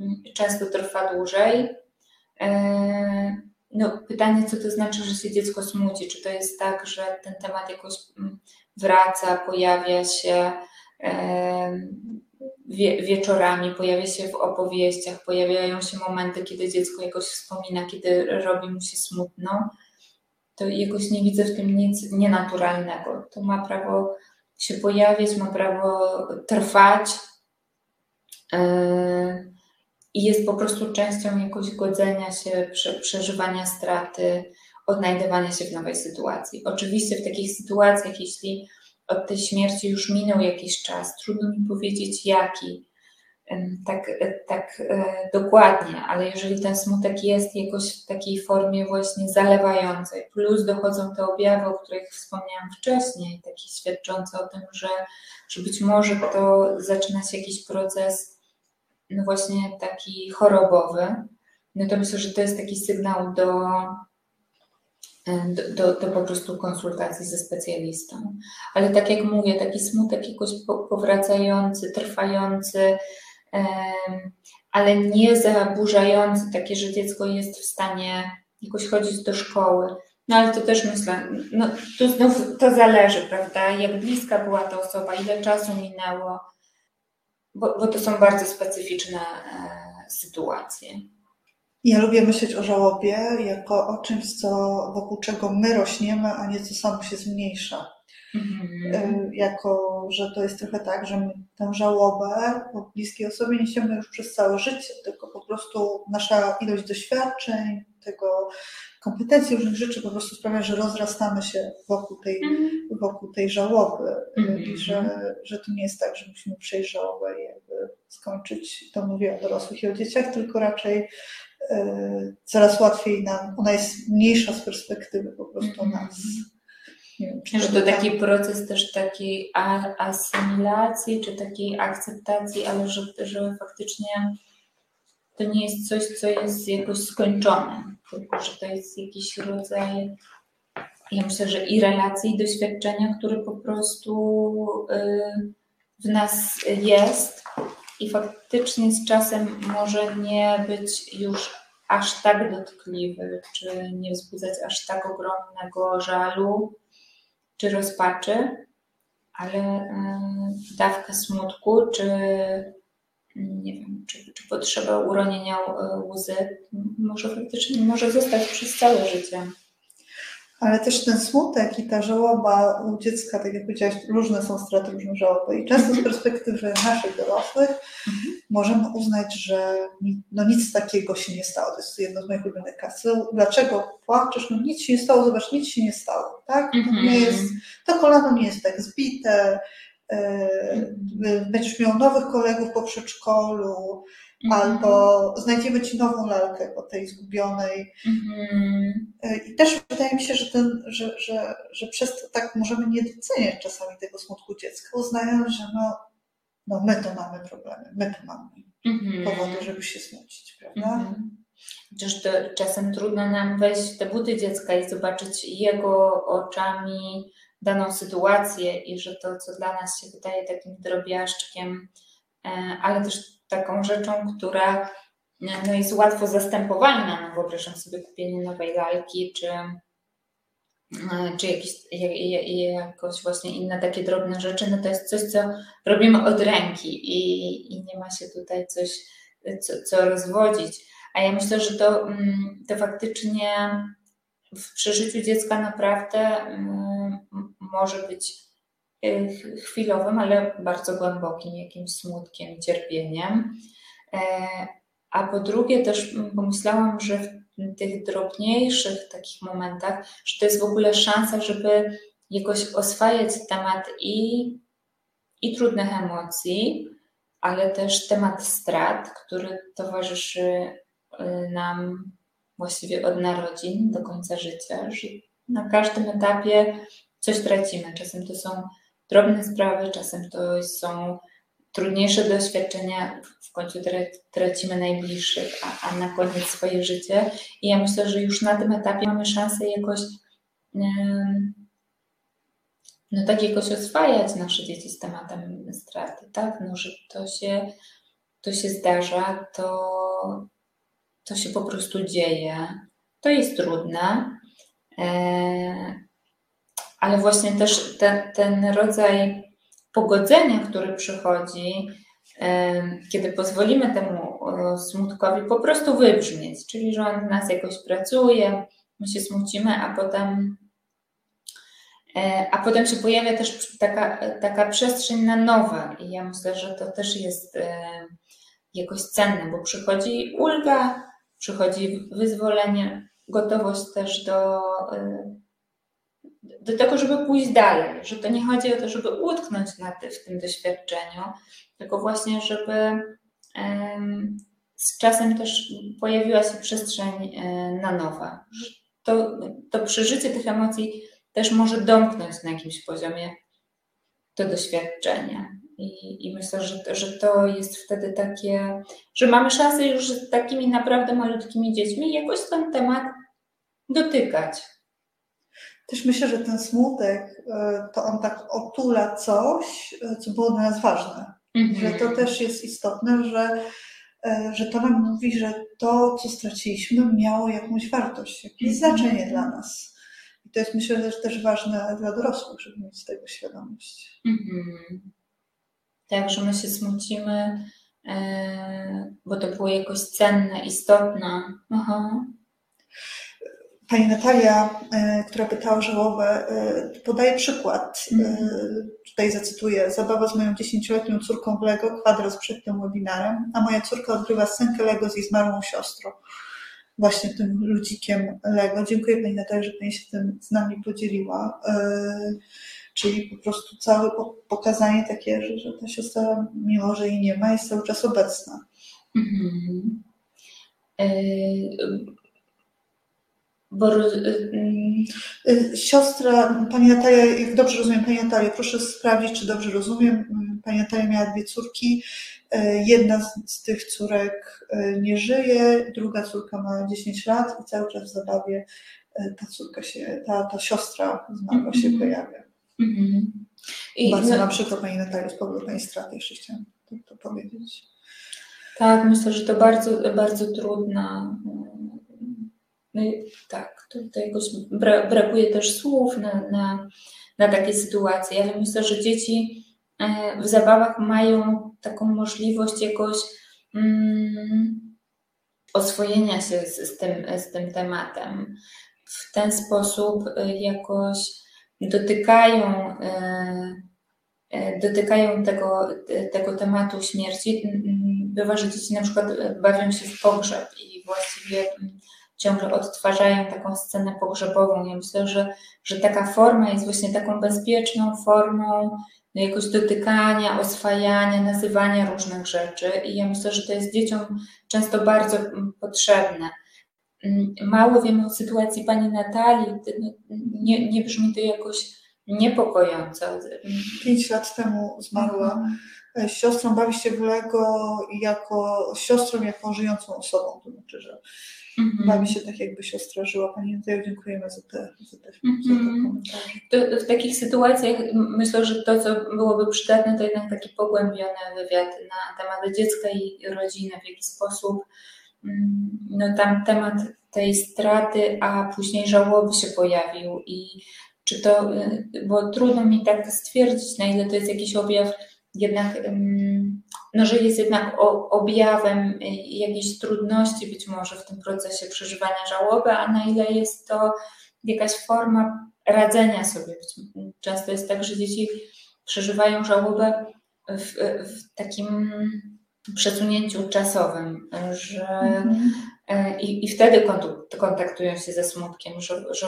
mm, często trwa dłużej. No, pytanie, co to znaczy, że się dziecko smuci? Czy to jest tak, że ten temat jakoś mm, wraca, pojawia się wie, wieczorami, pojawia się w opowieściach, pojawiają się momenty, kiedy dziecko jakoś wspomina, kiedy robi mu się smutno? To jakoś nie widzę w tym nic nienaturalnego. To ma prawo się pojawiać, ma prawo trwać. Yy i jest po prostu częścią jakoś godzenia się, prze, przeżywania straty, odnajdywania się w nowej sytuacji. Oczywiście w takich sytuacjach, jeśli od tej śmierci już minął jakiś czas, trudno mi powiedzieć jaki, tak, tak e, dokładnie, ale jeżeli ten smutek jest jakoś w takiej formie właśnie zalewającej, plus dochodzą te objawy, o których wspomniałam wcześniej, takie świadczące o tym, że, że być może to zaczyna się jakiś proces no właśnie taki chorobowy, no to myślę, że to jest taki sygnał do, do, do, do po prostu konsultacji ze specjalistą. Ale tak jak mówię, taki smutek jakoś powracający, trwający, ale nie zaburzający, takie, że dziecko jest w stanie jakoś chodzić do szkoły. No ale to też myślę, no znów to zależy, prawda, jak bliska była ta osoba, ile czasu minęło, bo, bo to są bardzo specyficzne e, sytuacje. Ja lubię myśleć o żałobie jako o czymś, co, wokół czego my rośniemy, a nie co samo się zmniejsza. Mm-hmm. Jako, że to jest trochę tak, że my tę żałobę po bliskiej osobie niesiemy już przez całe życie, tylko po prostu nasza ilość doświadczeń, tego kompetencji różnych rzeczy po prostu sprawia, że rozrastamy się wokół tej, mm. wokół tej żałoby mm. i że, że to nie jest tak, że musimy i jakby skończyć, to mówię o dorosłych i o dzieciach, tylko raczej y, coraz łatwiej nam, ona jest mniejsza z perspektywy po prostu mm. nas. Wiem, że to taki proces też takiej asymilacji, czy takiej akceptacji, ale że, że faktycznie to nie jest coś, co jest jakoś skończone, tylko że to jest jakiś rodzaj, ja myślę, że i relacji, i doświadczenia, które po prostu y, w nas jest i faktycznie z czasem może nie być już aż tak dotkliwy, czy nie wzbudzać aż tak ogromnego żalu czy rozpaczy, ale e, dawka smutku, czy nie wiem, czy, czy potrzeba uronienia e, łzy może faktycznie może zostać przez całe życie. Ale też ten smutek i ta żałoba u dziecka, tak jak powiedziałaś, różne są straty, różne żałoby. I często z mhm. perspektywy naszych dorosłych mhm. możemy uznać, że no nic takiego się nie stało. To jest jedno z moich ulubionych kaseł. Dlaczego płaczesz? No nic się nie stało, zobacz, nic się nie stało. Tak? Mhm. Nie jest, to kolano nie jest tak zbite, będziesz miał nowych kolegów po przedszkolu, Mm -hmm. albo znajdziemy ci nową lalkę po tej zgubionej. Mm -hmm. I też wydaje mi się, że, ten, że, że, że przez to tak możemy nie doceniać czasami tego smutku dziecka, uznając, że no, no my to mamy problemy, my to mamy mm -hmm. powody, żeby się smucić, prawda? Chociaż to czasem trudno nam wejść w te buty dziecka i zobaczyć jego oczami daną sytuację i że to, co dla nas się wydaje takim drobiażdżkiem, e, ale też taką rzeczą, która no, jest łatwo zastępowalna. No, wyobrażam sobie kupienie nowej lalki, czy, e, czy jakieś, jakoś właśnie inne takie drobne rzeczy, no to jest coś, co robimy od ręki i, i nie ma się tutaj coś, co, co rozwodzić. A ja myślę, że to, mm, to faktycznie w przeżyciu dziecka naprawdę mm, może być Y, chwilowym, ale bardzo głębokim jakimś smutkiem cierpieniem. E, a po drugie też pomyślałam, że w tych drobniejszych takich momentach, że to jest w ogóle szansa, żeby jakoś oswajać temat i, i trudnych emocji, ale też temat strat, który towarzyszy y, nam właściwie od narodzin do końca życia, że na każdym etapie coś tracimy. Czasem to są drobne sprawy, czasem to są trudniejsze doświadczenia, w końcu tracimy najbliższych, a, a na koniec swoje życie. I ja myślę, że już na tym etapie mamy szansę jakoś no tak jakoś oswajać nasze dzieci z tematem straty, tak? No, że to się, to się zdarza, to, to się po prostu dzieje. To jest trudne. Ale właśnie też ten, ten rodzaj pogodzenia, który przychodzi, kiedy pozwolimy temu smutkowi po prostu wybrzmieć, czyli że on w nas jakoś pracuje, my się smucimy, a potem, e, a potem się pojawia też taka, taka przestrzeń na nowe. I ja myślę, że to też jest e, jakoś cenne, bo przychodzi ulga, przychodzi wyzwolenie, gotowość też do e, do tego, żeby pójść dalej, że to nie chodzi o to, żeby utknąć na ty, w tym doświadczeniu, tylko właśnie, żeby z czasem też pojawiła się przestrzeń e, na nowe. To, to przeżycie tych emocji też może domknąć na jakimś poziomie to doświadczenie. I, I, myślę, że, że to jest wtedy takie, że mamy szansę już z takimi naprawdę malutkimi dziećmi jakoś ten temat dotykać. Też myślę, że ten smutek, e, to on tak otula coś, e, co było dla nas ważne. Mm -hmm. Że to też jest istotne, że, e, że to nam mówi, że to, co straciliśmy, miało jakąś wartość, jakieś mm -hmm. znaczenie dla nas. I to jest myślę, że też ważne dla dorosłych, żeby mieć tego świadomość. Mm -hmm. Tak, że my się smucimy, bo to było jakoś cenne, istotne. Aha. Pani Natalia, e, która pytała o żałobę, e, podaje przykład. Mm. Tutaj zacytuję. Zabawa z moją dziesięcioletnią córką w Lego, kwadrat przed tym webinarem, a moja córka odgrywa scenkę Lego z jej zmarłą siostrą. Właśnie tym ludzikiem Lego. Dziękuję Pani Natalia, że Pani się tym z nami podzieliła. Czyli po prostu całe pokazanie takie, że, że ta siostra, mimo że jej nie ma, jest cały czas obecna. Mm-hmm. Bo, y, y, Siostra, pani Natalia, jak dobrze rozumiem, pani Natalia, proszę sprawdzić, czy dobrze rozumiem. Pani Natalia miała dwie córki. Y, jedna z, tych córek nie żyje, druga córka ma 10 lat i cały czas w zabawie ta córka się, ta, ta siostra zmarła mm się mhm. pojawia. Mm -hmm. I Bardzo no, na przykład pani Natalia z powodu pani straty jeszcze chciałam to, to powiedzieć. Tak, myślę, że to bardzo, bardzo trudna no i tak, tutaj brakuje też słów na, na, na takie sytuacje, ale myślę, że dzieci w zabawach mają taką możliwość jakoś mm, oswojenia się z, z, tym, z tym tematem. W ten sposób jakoś dotykają dotykają tego, tego tematu śmierci. Bywa, że dzieci na przykład bawią się w pogrzeb i właściwie ciągle odtwarzają taką scenę pogrzebową. Ja myślę, że, że taka forma jest właśnie taką bezpieczną formą no, jakoś dotykania, oswajania, nazywania różnych rzeczy i ja myślę, że to jest dzieciom często bardzo potrzebne. Mało wiem o sytuacji pani Natalii, no, nie, nie brzmi to jakoś niepokojąco. Pięć lat temu zmarła. Mhm. Siostrą bawi się w Lego jako siostrą, jako żyjącą osobą. To znaczy, że mhm. bawi się tak, jakby siostra żyła. Pani dziękujemy za te, za te, za te mhm. komentarze. w takich sytuacjach myślę, że to, co byłoby przydatne, to jednak taki pogłębiony wywiad na temat dziecka i rodziny, w jaki sposób mm, no tam temat tej straty, a później żałoby się pojawił i czy to, y, bo trudno mi tak stwierdzić, na ile to jest jakiś objaw jednak, no, że jest jednak objawem y, jakiejś trudności być może w tym procesie przeżywania żałoby, a na ile jest to jakaś forma radzenia sobie. Często jest tak, że dzieci przeżywają żałobę w, w takim przesunięciu czasowym, że mm -hmm. i, i wtedy kontaktują się ze smutkiem, że, że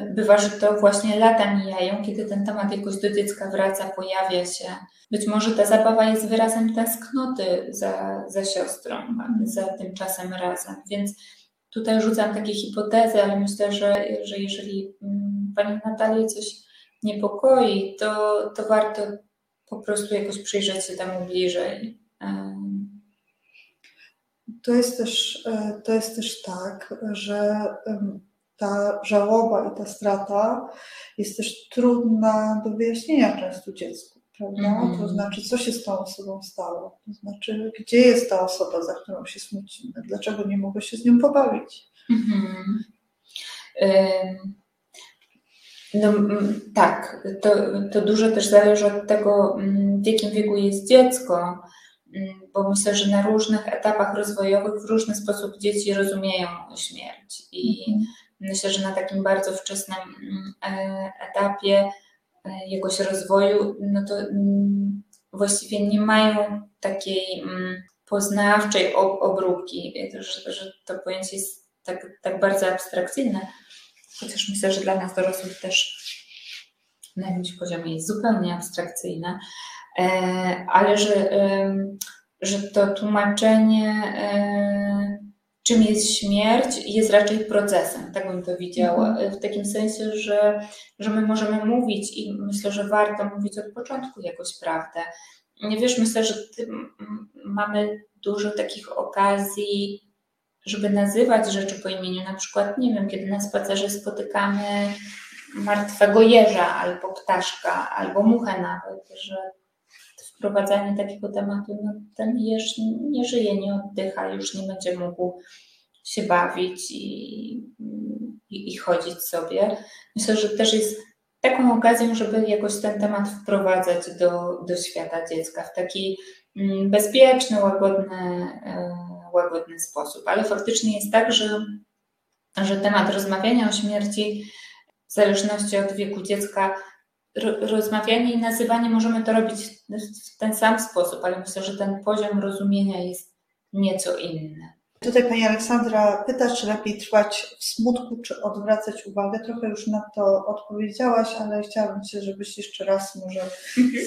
bywa, że to właśnie lata mijają, kiedy ten temat jakoś do dziecka wraca, pojawia się. Być może ta zabawa jest wyrazem tęsknoty za, za siostrą, za tym czasem razem. Więc tutaj rzucam takie hipotezy, ale myślę, że, że jeżeli mm, Pani Natalię coś niepokoi, to, to warto po prostu jakoś przyjrzeć się temu bliżej. To jest też, e, to jest też tak, że ta żałoba i ta strata jest też trudna do wyjaśnienia często dziecku, prawda? Mm. To znaczy, co się z tą osobą stało? To znaczy, gdzie jest ta osoba, za którą się smucimy? Dlaczego nie mogę się z nią pobawić? Mm-hmm. No tak, to, to dużo też zależy od tego, w jakim wieku jest dziecko, bo myślę, że na różnych etapach rozwojowych w różny sposób dzieci rozumieją śmierć. I mm Myślę, że na takim bardzo wczesnym mm, e, etapie e, jakoś rozwoju, no to mm, właściwie nie mają takiej mm, poznawczej obróbki, że, że to pojęcie jest tak, tak bardzo abstrakcyjne, chociaż myślę, że dla nas dorosłych też na jakimś poziomie jest zupełnie abstrakcyjne, e, ale że, że to tłumaczenie czym jest śmierć, jest raczej procesem, tak bym to widziała. Mhm. W takim sensie, że, że my możemy mówić i myślę, że warto mówić od początku jakoś prawdę. Nie wiesz, myślę, że mamy dużo takich okazji, żeby nazywać rzeczy po imieniu. Na przykład, nie wiem, kiedy na spacerze spotykamy martwego jeża albo ptaszka, albo muchę nawet, że wprowadzanie takiego tematu, no ten jeż nie żyje, nie oddycha, już nie będzie mógł się bawić i, i, i chodzić sobie. Myślę, że też jest taką okazją, żeby jakoś ten temat wprowadzać do, do świata dziecka w taki mm, bezpieczny, łagodny, e, łagodny sposób. Ale faktycznie jest tak, że, że temat rozmawiania o śmierci w zależności od wieku dziecka rozmawianie i nazywanie możemy to robić w ten sam sposób, ale myślę, że ten poziom rozumienia jest nieco inny. Tutaj pani Aleksandra pyta, czy lepiej trwać w smutku, czy odwracać uwagę. Trochę już na to odpowiedziałaś, ale chciałabym Cię, żebyś jeszcze raz może mhm.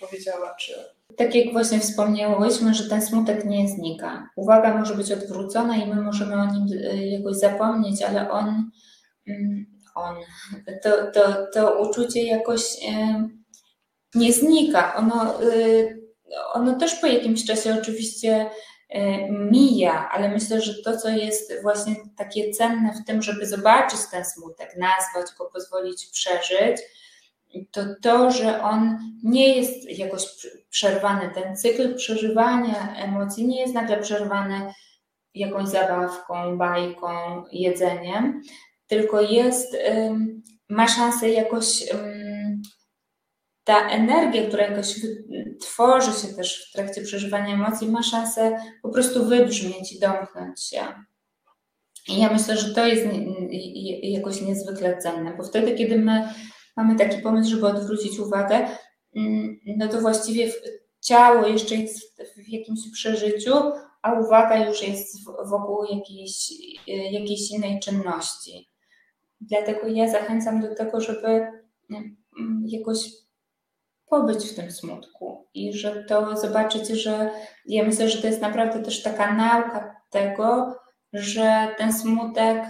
powiedziała, czy. Tak jak właśnie wspomniałyśmy, że ten smutek nie znika. Uwaga może być odwrócona i my możemy o nim y, jakoś zapomnieć, ale on mm, on. To, to, to uczucie jakoś nie znika. Ono, y, ono też po jakimś czasie oczywiście e, mija, ale myślę, że to, co jest właśnie takie cenne w tym, żeby zobaczyć ten smutek, nazwać go, pozwolić przeżyć, to to, że on nie jest jakoś przerwany. Ten cykl przeżywania emocji nie jest nagle przerwany jakąś zabawką, bajką, jedzeniem, tylko jest ma szansę jakoś ta energia, która jakoś tworzy się też w trakcie przeżywania emocji, ma szansę po prostu wybrzmieć i domknąć się. I ja myślę, że to jest jakoś niezwykle cenne, bo wtedy, kiedy my mamy taki pomysł, żeby odwrócić uwagę, no to właściwie ciało jeszcze jest w jakimś przeżyciu, a uwaga już jest wokół jakiejś, jakiejś innej czynności. Dlatego ja zachęcam do tego, żeby mm, jakoś pobyć w tym smutku i że to zobaczyć, że ja myślę, że to jest naprawdę też taka nauka tego, że ten smutek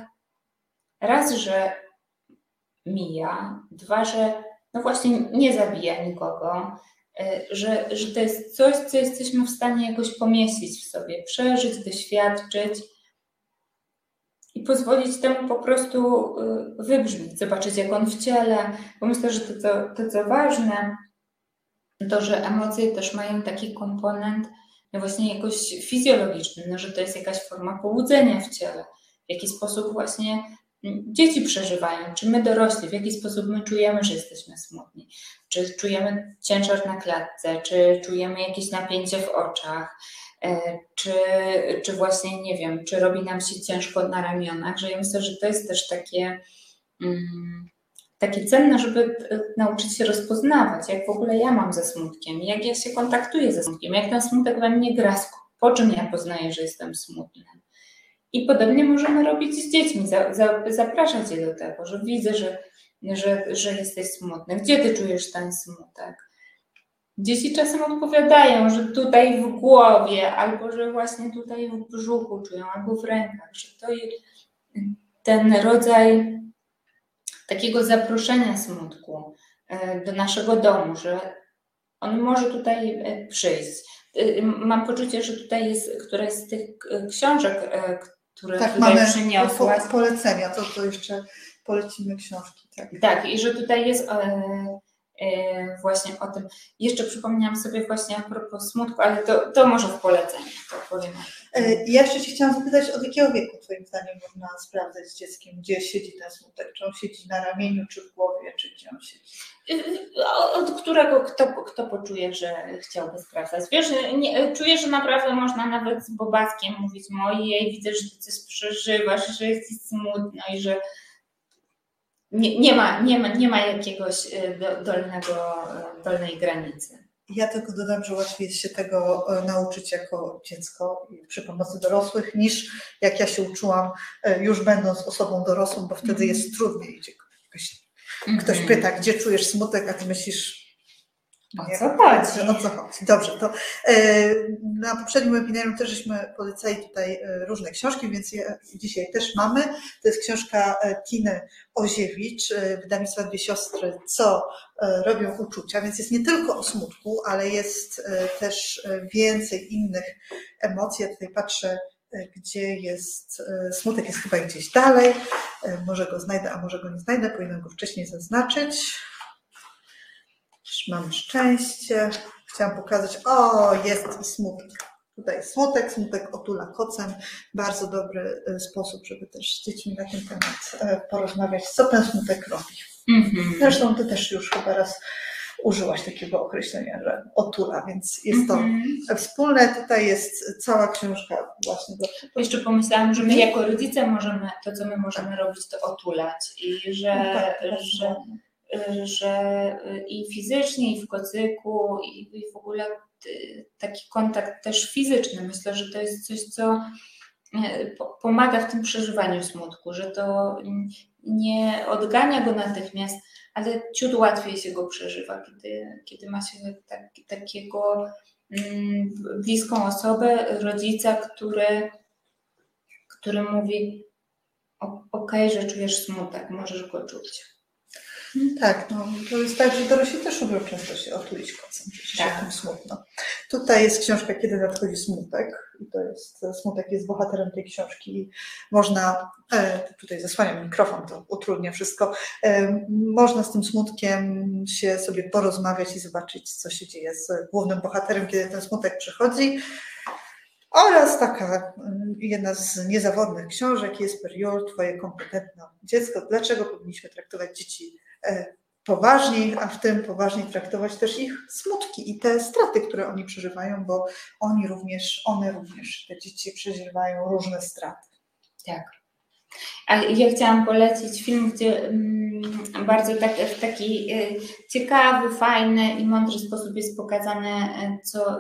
raz, że mija, dwa, że no właśnie nie zabija nikogo, y, że, że to jest coś, co jesteśmy w stanie jakoś pomieścić w sobie, przeżyć, doświadczyć i pozwolić temu po prostu y, wybrzmieć, zobaczyć jak on w ciele, bo myślę, że to, co, to, co ważne, to, że emocje też mają taki komponent no właśnie jakoś fizjologiczny, no, że to jest jakaś forma pobudzenia w ciele, w jaki sposób właśnie dzieci przeżywają, czy my dorośli, w jaki sposób my czujemy, że jesteśmy smutni, czy czujemy ciężar na klatce, czy czujemy jakieś napięcie w oczach, e, czy, czy właśnie, nie wiem, czy robi nam się ciężko na ramionach, że ja myślę, że to jest też takie... Mm, takie cenne, żeby e, nauczyć się rozpoznawać, jak w ogóle ja mam ze smutkiem, jak ja się kontaktuję ze smutkiem, jak ten smutek we mnie gra, po czym ja poznaję, że jestem smutny. I podobnie możemy robić z dziećmi, za, za, zapraszać je do tego, że widzę, że, że, że jesteś smutny. Gdzie ty czujesz ten smutek? Dzieci czasem odpowiadają, że tutaj w głowie, albo że właśnie tutaj w brzuchu czują, albo w rękach, że to jest ten rodzaj takiego zaproszenia smutku e, do naszego domu, że on może tutaj e, przyjść. E, mam poczucie, że tutaj jest któraś z tych książek, które tak, tutaj mamy przyniosłaś. Po, polecenia, to, to jeszcze polecimy książki. Tak, tak i że tutaj jest E, właśnie o tym. Jeszcze przypomniałam sobie właśnie a propos smutku, ale to, to może w poleceniu, to powiem. E, ja jeszcze chciałam zapytać, od jakiego wieku Twoim zdaniem można sprawdzać z dzieckiem, gdzie siedzi ten smutek? Czy on siedzi na ramieniu, czy w głowie, czy gdzie on siedzi? E, od którego kto, kto poczuje, że chciałby sprawdzać. Wiesz, nie, czuję, że naprawdę można nawet z Bobaskiem mówić, mojej, widzę, że ty coś przeżywasz, że jesteś smutno i że nie, nie, ma, nie, ma, nie ma jakiegoś y, dolnego, y, dolnej granicy. Ja tylko dodam, że łatwiej jest się tego e, nauczyć jako dziecko przy pomocy dorosłych, niż jak ja się uczyłam e, już będąc osobą dorosłą, bo wtedy mm. jest trudniej. Ktoś mm. pyta, gdzie czujesz smutek, a ty myślisz, o co chodzi? O co chodzi? Dobrze, to e, na poprzednim webinarium też żeśmy polecali tutaj e, różne książki, więc je dzisiaj też mamy. To jest książka e, Tiny Oziewicz, wydawnictwa Dwie Siostry, co robią uczucia, więc jest nie tylko o smutku, ale jest też więcej innych emocji. Ja tutaj patrzę, gdzie jest smutek, jest chyba gdzieś dalej. Może go znajdę, a może go nie znajdę, powinnam go wcześniej zaznaczyć. Mam szczęście. Chciałam pokazać, o, jest i smutek. Tutaj smutek, smutek otula kocem. Bardzo dobry e, sposób, żeby też z dziećmi na ten temat e, porozmawiać, co ten smutek robi. Mm-hmm. Zresztą ty też już chyba raz użyłaś takiego określenia, że otula, więc jest to mm-hmm. wspólne. Tutaj jest cała książka właśnie. Do... Jeszcze pomyślałam, że my jako rodzice możemy, to co my możemy robić, to otulać i że, no tak, że Y, że y, i fizycznie, i w kocyku, i, w ogóle y, taki kontakt też fizyczny. Myślę, że to jest coś, co pomaga w tym przeżywaniu smutku, że to nie odgania go natychmiast, ale ciut łatwiej się go przeżywa, kiedy, kiedy ma się tak, takiego mm, bliską osobę, rodzica, który, który mówi: OK, że czujesz smutek, możesz go czuć. Tak, no, to jest tak, że dorośli też lubią często się otulić kocem, przecież tak. tym smutno. Tutaj jest książka Kiedy nadchodzi smutek i to jest, smutek jest bohaterem tej książki. Można, e, tutaj zasłaniam mikrofon, to utrudnia wszystko, e, można z tym smutkiem się sobie porozmawiać i zobaczyć, co się dzieje z głównym bohaterem, kiedy ten smutek przychodzi. Oraz taka mm, jedna z niezawodnych książek jest Periol, Twoje kompetentne dziecko. Dlaczego powinniśmy traktować dzieci e, poważniej, a w tym poważniej traktować też ich smutki i te straty, które oni przeżywają, bo oni również, one również, te dzieci przeżywają różne straty. Tak. A ja chciałam polecić film, gdzie mm, bardzo tak, w taki y, ciekawy, fajny i mądry sposób jest pokazane, y, co,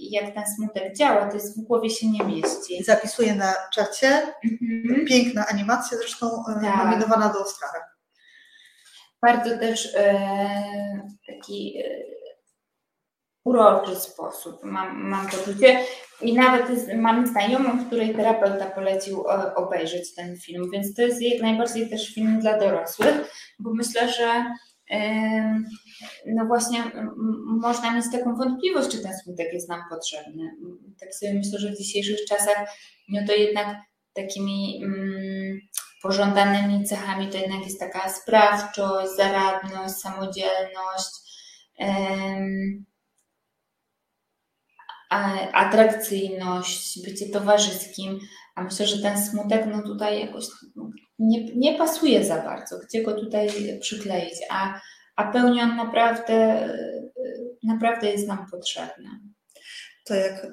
jak ten smutek działa. To jest w głowie się nie mieści. Zapisuję na czacie. Mhm. Piękna animacja, zresztą e, Tak. nominowana do Oscara. Bardzo też e, taki e, uroczy sposób mam, mam poczucie. I nawet jest, mam znajomą, której terapeuta polecił e, obejrzeć ten film, więc to jest jak najbardziej też film dla dorosłych, bo myślę, że no właśnie można mieć taką wątpliwość, czy ten smutek jest nam potrzebny. Tak sobie myślę, że w dzisiejszych czasach no to jednak takimi mm, pożądanymi cechami to jednak jest taka sprawczość, zaradność, samodzielność, atrakcyjność, bycie towarzyskim, a myślę, że ten smutek no tutaj jakoś nie, nie pasuje za bardzo, gdzie go tutaj przykleić, a, a pełni on naprawdę, naprawdę jest nam potrzebny. To jak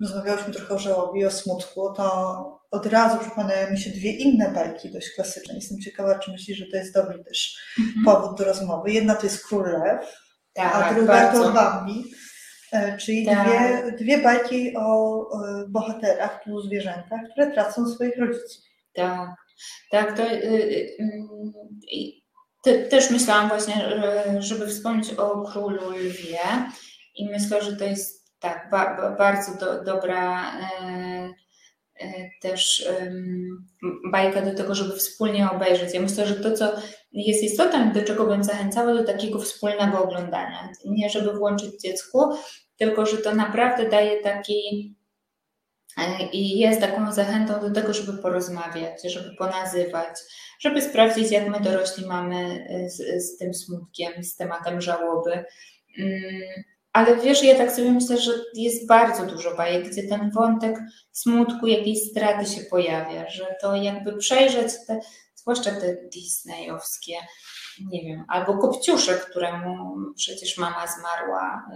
rozmawiałyśmy trochę o żałobie o smutku, to od razu przypomniały mi się dwie inne bajki dość klasyczne. Jestem ciekawa, czy myślisz, że to jest dobry też powód do rozmowy. Jedna to jest Król Lew, a druga to Bambi. E, Czyli Tak. dwie, dwie bajki o bohaterach, zwierzętach, które tracą swoich rodziców. Tak, tak, to y, y, te, też myślałam właśnie, że- żeby wspomnieć o Królu Lwie i myślę, że to jest tak, ba, ba, bardzo do, dobra e, też em, bajka do tego, żeby wspólnie obejrzeć. Ja myślę, że to, co jest istotą, do czego bym zachęcała, do takiego wspólnego oglądania. Nie żeby włączyć dziecku, tylko że to naprawdę daje taki E, I jest taką zachętą do tego, żeby porozmawiać, żeby ponazywać, żeby sprawdzić, jak my dorośli mamy e, z, z tym smutkiem, z tematem żałoby. Ale wiesz, ja tak sobie myślę, że jest bardzo dużo bajek, gdzie ten wątek smutku, jakiejś straty się pojawia, że to jakby przejrzeć te, zwłaszcza te disneyowskie, nie wiem, albo Kopciuszek, któremu przecież mama zmarła.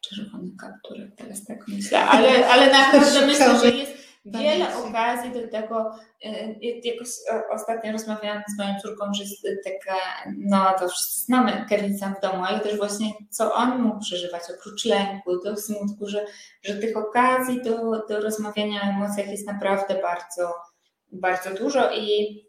Czerwony kapturek, teraz tak myślę, ale, ale naprawdę myślę, że jest wiele Pamięci. okazji do tego. y, Jakoś o- ostatnio rozmawiałam z moją córką, że jest taka, no to wszyscy znamy Kevin sam w domu, ale też właśnie co on mógł przeżywać oprócz lęku, do smutku, że, że tych okazji do, do rozmawiania o emocjach jest naprawdę bardzo, bardzo dużo i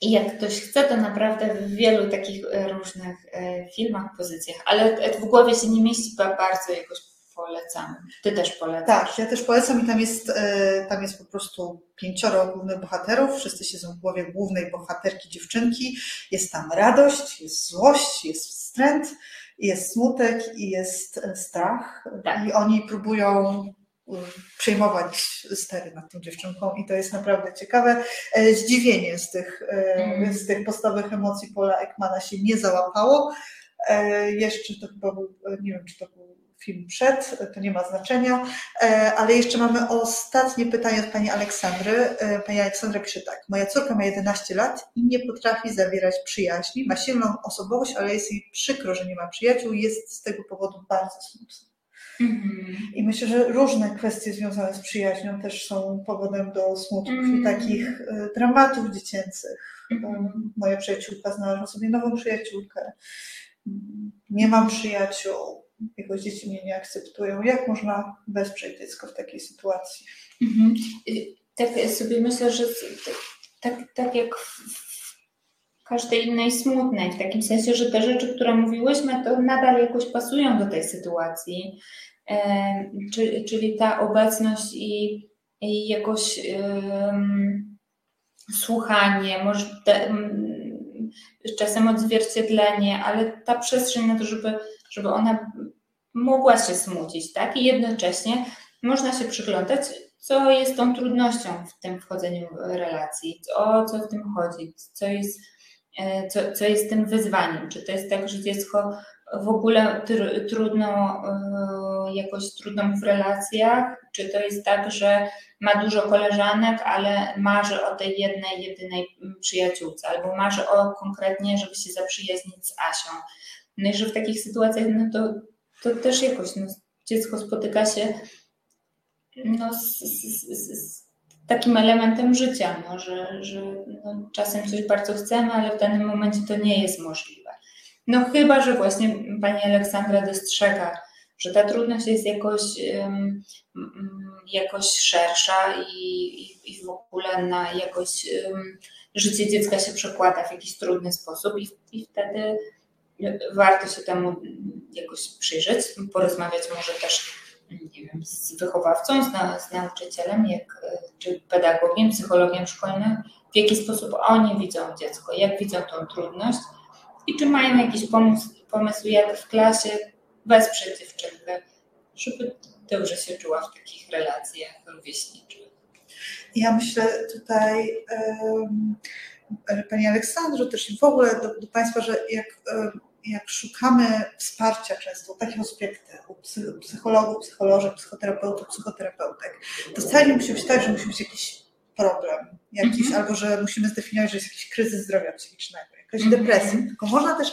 i jak ktoś chce, to naprawdę w wielu takich e, różnych e, filmach, pozycjach, ale w głowie się nie mieści, ba- bardzo jakoś polecam. Ty też polecasz. Tak, ja też polecam i tam jest, e, tam jest po prostu pięcioro głównych bohaterów, wszyscy siedzą w głowie głównej bohaterki dziewczynki, jest tam radość, jest złość, jest wstręt, jest smutek i jest e, strach Tak. i oni próbują e, przejmować stery nad tą dziewczynką i to jest naprawdę ciekawe. Zdziwienie z tych, Mhm. z tych podstawowych emocji Paula Ekmana się nie załapało. Jeszcze to chyba był, nie wiem czy to był film przed, to nie ma znaczenia, E, ale jeszcze mamy ostatnie pytanie od pani Aleksandry. E, Pani Aleksandra pisze tak. Moja córka ma 11 lat i nie potrafi zawierać przyjaźni. Ma silną osobowość, ale jest jej przykro, że nie ma przyjaciół i jest z tego powodu bardzo smutna. Mhm. I myślę, że różne kwestie związane z przyjaźnią też są powodem do smutków i Mhm. takich e, dramatów dziecięcych. Mhm. Moja przyjaciółka znalazła sobie nową przyjaciółkę. Mm, Nie mam przyjaciół, jego dzieci mnie nie akceptują. Jak można wesprzeć dziecko w takiej sytuacji? Mhm. Tak sobie myślę, że tak, tak jak każdej innej smutnej, w takim sensie, że te rzeczy, które mówiłyśmy, to nadal jakoś pasują do tej sytuacji. Em, Czyli, czyli ta obecność i, i jakoś słuchanie, może te, czasem odzwierciedlenie, ale ta przestrzeń na to, żeby, żeby ona mogła się smucić, tak? I jednocześnie można się przyglądać, co jest tą trudnością w tym wchodzeniu w relacji, o co w tym chodzi, co jest e, co, co jest tym wyzwaniem. Czy to jest tak, że dziecko w ogóle tr trudno, e, jakoś trudno w relacjach, czy to jest tak, że ma dużo koleżanek, ale marzy o tej jednej, jedynej przyjaciółce, albo marzy o konkretnie, żeby się zaprzyjaźnić z Asią. No i że w takich sytuacjach, no to, to też jakoś no, dziecko spotyka się no, z, z, z takim elementem życia, no, że, że no, czasem coś bardzo chcemy, ale w danym momencie to nie jest możliwe. No chyba, że właśnie pani Aleksandra dostrzega, że ta trudność jest jakoś, um, jakoś szersza i, i, w ogóle na jakoś um, życie dziecka się przekłada w jakiś trudny sposób i, i wtedy warto się temu jakoś przyjrzeć, porozmawiać może też nie wiem, z wychowawcą, z, na, z nauczycielem, jak, czy pedagogiem, psychologiem szkolnym, w jaki sposób oni widzą dziecko, jak widzą tą trudność i czy mają jakiś pomysł, pomysł jak w klasie wesprzeć dziewczynkę, żeby dobrze się czuła w takich relacjach rówieśniczych. Ja myślę tutaj, um, Pani Aleksandro, też i w ogóle do, do Państwa, że jak jak szukamy wsparcia często jak ty, u psychologów, psycholożek, psychoterapeutów, psychoterapeutek, to wcale nie musi być tak, że musi być jakiś problem, jakiś, mm -hmm. albo że musimy zdefiniować, że jest jakiś kryzys zdrowia psychicznego, jakaś mm -hmm. depresja, tylko można też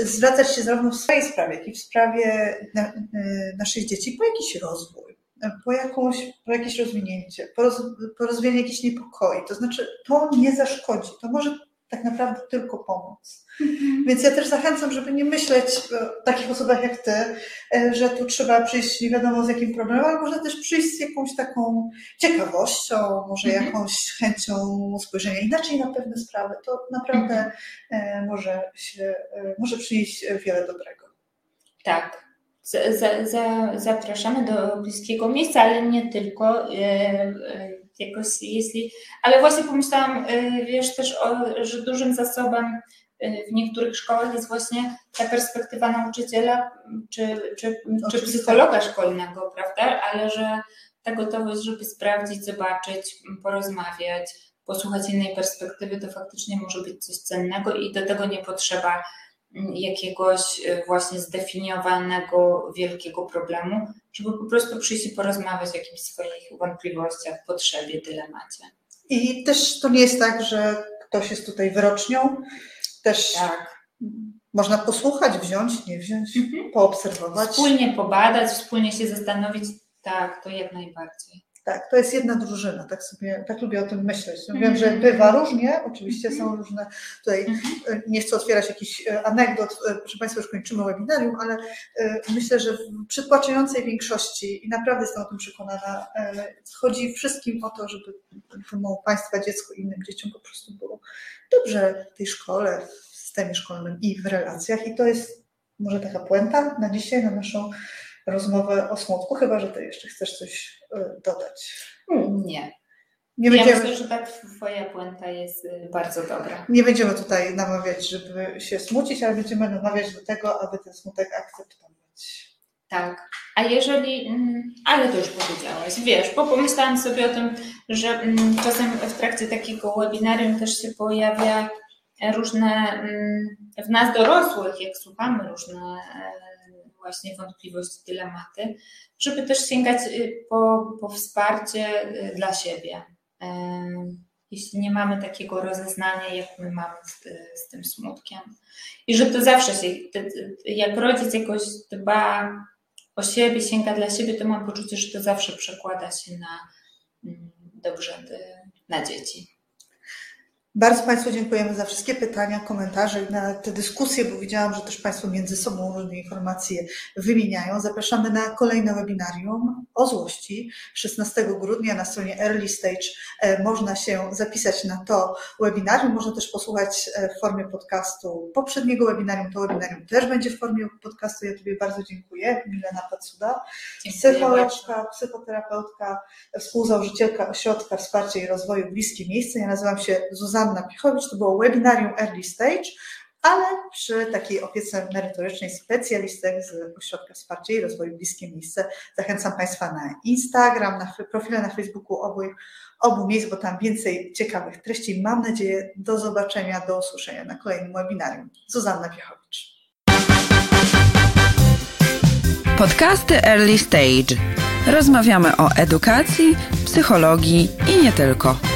zwracać się zarówno w swojej sprawie, jak i w sprawie na, y, naszych dzieci po jakiś rozwój, po, jakąś, po jakieś rozwinięcie, po, roz, po rozwijanie jakichś niepokoi. To znaczy, to nie zaszkodzi, to może tak naprawdę tylko pomóc. Mhm. Więc ja też zachęcam, żeby nie myśleć o takich osobach jak ty, e, że tu trzeba przyjść nie wiadomo z jakim problemem, ale można też przyjść z jakąś taką ciekawością, może mhm. jakąś chęcią spojrzenia inaczej na pewne sprawy. To naprawdę mhm. e, może, się, e, może przynieść wiele dobrego. Tak. Za, za, zapraszamy do bliskiego miejsca, ale nie tylko jakoś jeśli, ale właśnie pomyślałam, y, wiesz też, o, że dużym zasobem y, w niektórych szkołach jest właśnie ta perspektywa nauczyciela czy, czy, czy psychologa szkolnego, prawda? Ale że ta gotowość, żeby sprawdzić, zobaczyć, porozmawiać, posłuchać innej perspektywy, to faktycznie może być coś cennego i do tego nie potrzeba jakiegoś y, właśnie zdefiniowanego wielkiego problemu, żeby po prostu przyjść i porozmawiać o jakichś swoich wątpliwościach, potrzebie, dylemacie. I też to nie jest tak, że ktoś jest tutaj wyrocznią. Też tak. można posłuchać, wziąć, nie wziąć, mhm. poobserwować. Wspólnie pobadać, wspólnie się zastanowić. Tak, to jak najbardziej. Tak, to jest jedna drużyna, tak sobie, tak lubię o tym myśleć. No wiem, że bywa różnie, oczywiście są mhm. różne, tutaj mhm. nie chcę otwierać jakichś e, anegdot, e, proszę Państwa, już kończymy webinarium, ale e, myślę, że w przytłaczającej większości i naprawdę jestem o tym przekonana, chodzi wszystkim o to, żeby temu Państwa dziecku i innym dzieciom po prostu było dobrze w tej szkole, w systemie szkolnym i w relacjach i to jest może taka puenta na dzisiaj, na naszą rozmowę o smutku, chyba że ty jeszcze chcesz coś e, dodać. Nie. Nie będziemy... Ja myślę, że ta twoja puenta jest y, bardzo dobra. Nie będziemy tutaj namawiać, żeby się smucić, ale będziemy namawiać do tego, aby ten smutek akceptować. Tak. A jeżeli, mm, ale to już powiedziałaś, wiesz, bo pomyślałam sobie o tym, że mm, czasem w trakcie takiego webinarium też się pojawia różne, mm, w nas dorosłych, jak słuchamy różne e, właśnie wątpliwości, dylematy, żeby też sięgać y, po, po wsparcie y, dla siebie. Jeśli nie mamy takiego rozeznania, jak my mamy z, z tym smutkiem. I że to zawsze się, jak rodzic jakoś dba o siebie, sięga dla siebie, to mam poczucie, że to zawsze przekłada się na mm, dobrze y, na dzieci. Bardzo Państwu dziękujemy za wszystkie pytania, komentarze i na te dyskusje, bo widziałam, że też Państwo między sobą różne informacje wymieniają. Zapraszamy na kolejne webinarium o złości 16 grudnia na stronie Early Stage. E, można się zapisać na to webinarium, można też posłuchać e, w formie podcastu poprzedniego webinarium. To webinarium też będzie w formie podcastu. Ja Tobie bardzo dziękuję, Milena Pacuda, psycholożka, psychoterapeutka, współzałożycielka Ośrodka Wsparcia i Rozwoju Bliskie Miejsce. Ja nazywam się Zuzanna Zuzanna Pichowicz, to było webinarium Early Stage. ale przy takiej opiece merytorycznej specjalistek z Ośrodka Wsparcia i Rozwoju Bliskie Miejsce. Zachęcam Państwa na Instagram, na profile na Facebooku obu, obu miejsc, bo tam więcej ciekawych treści. Mam nadzieję do zobaczenia, do usłyszenia na kolejnym webinarium. Zuzanna Piechowicz. Podcasty Early Stage. Rozmawiamy o edukacji, psychologii i nie tylko.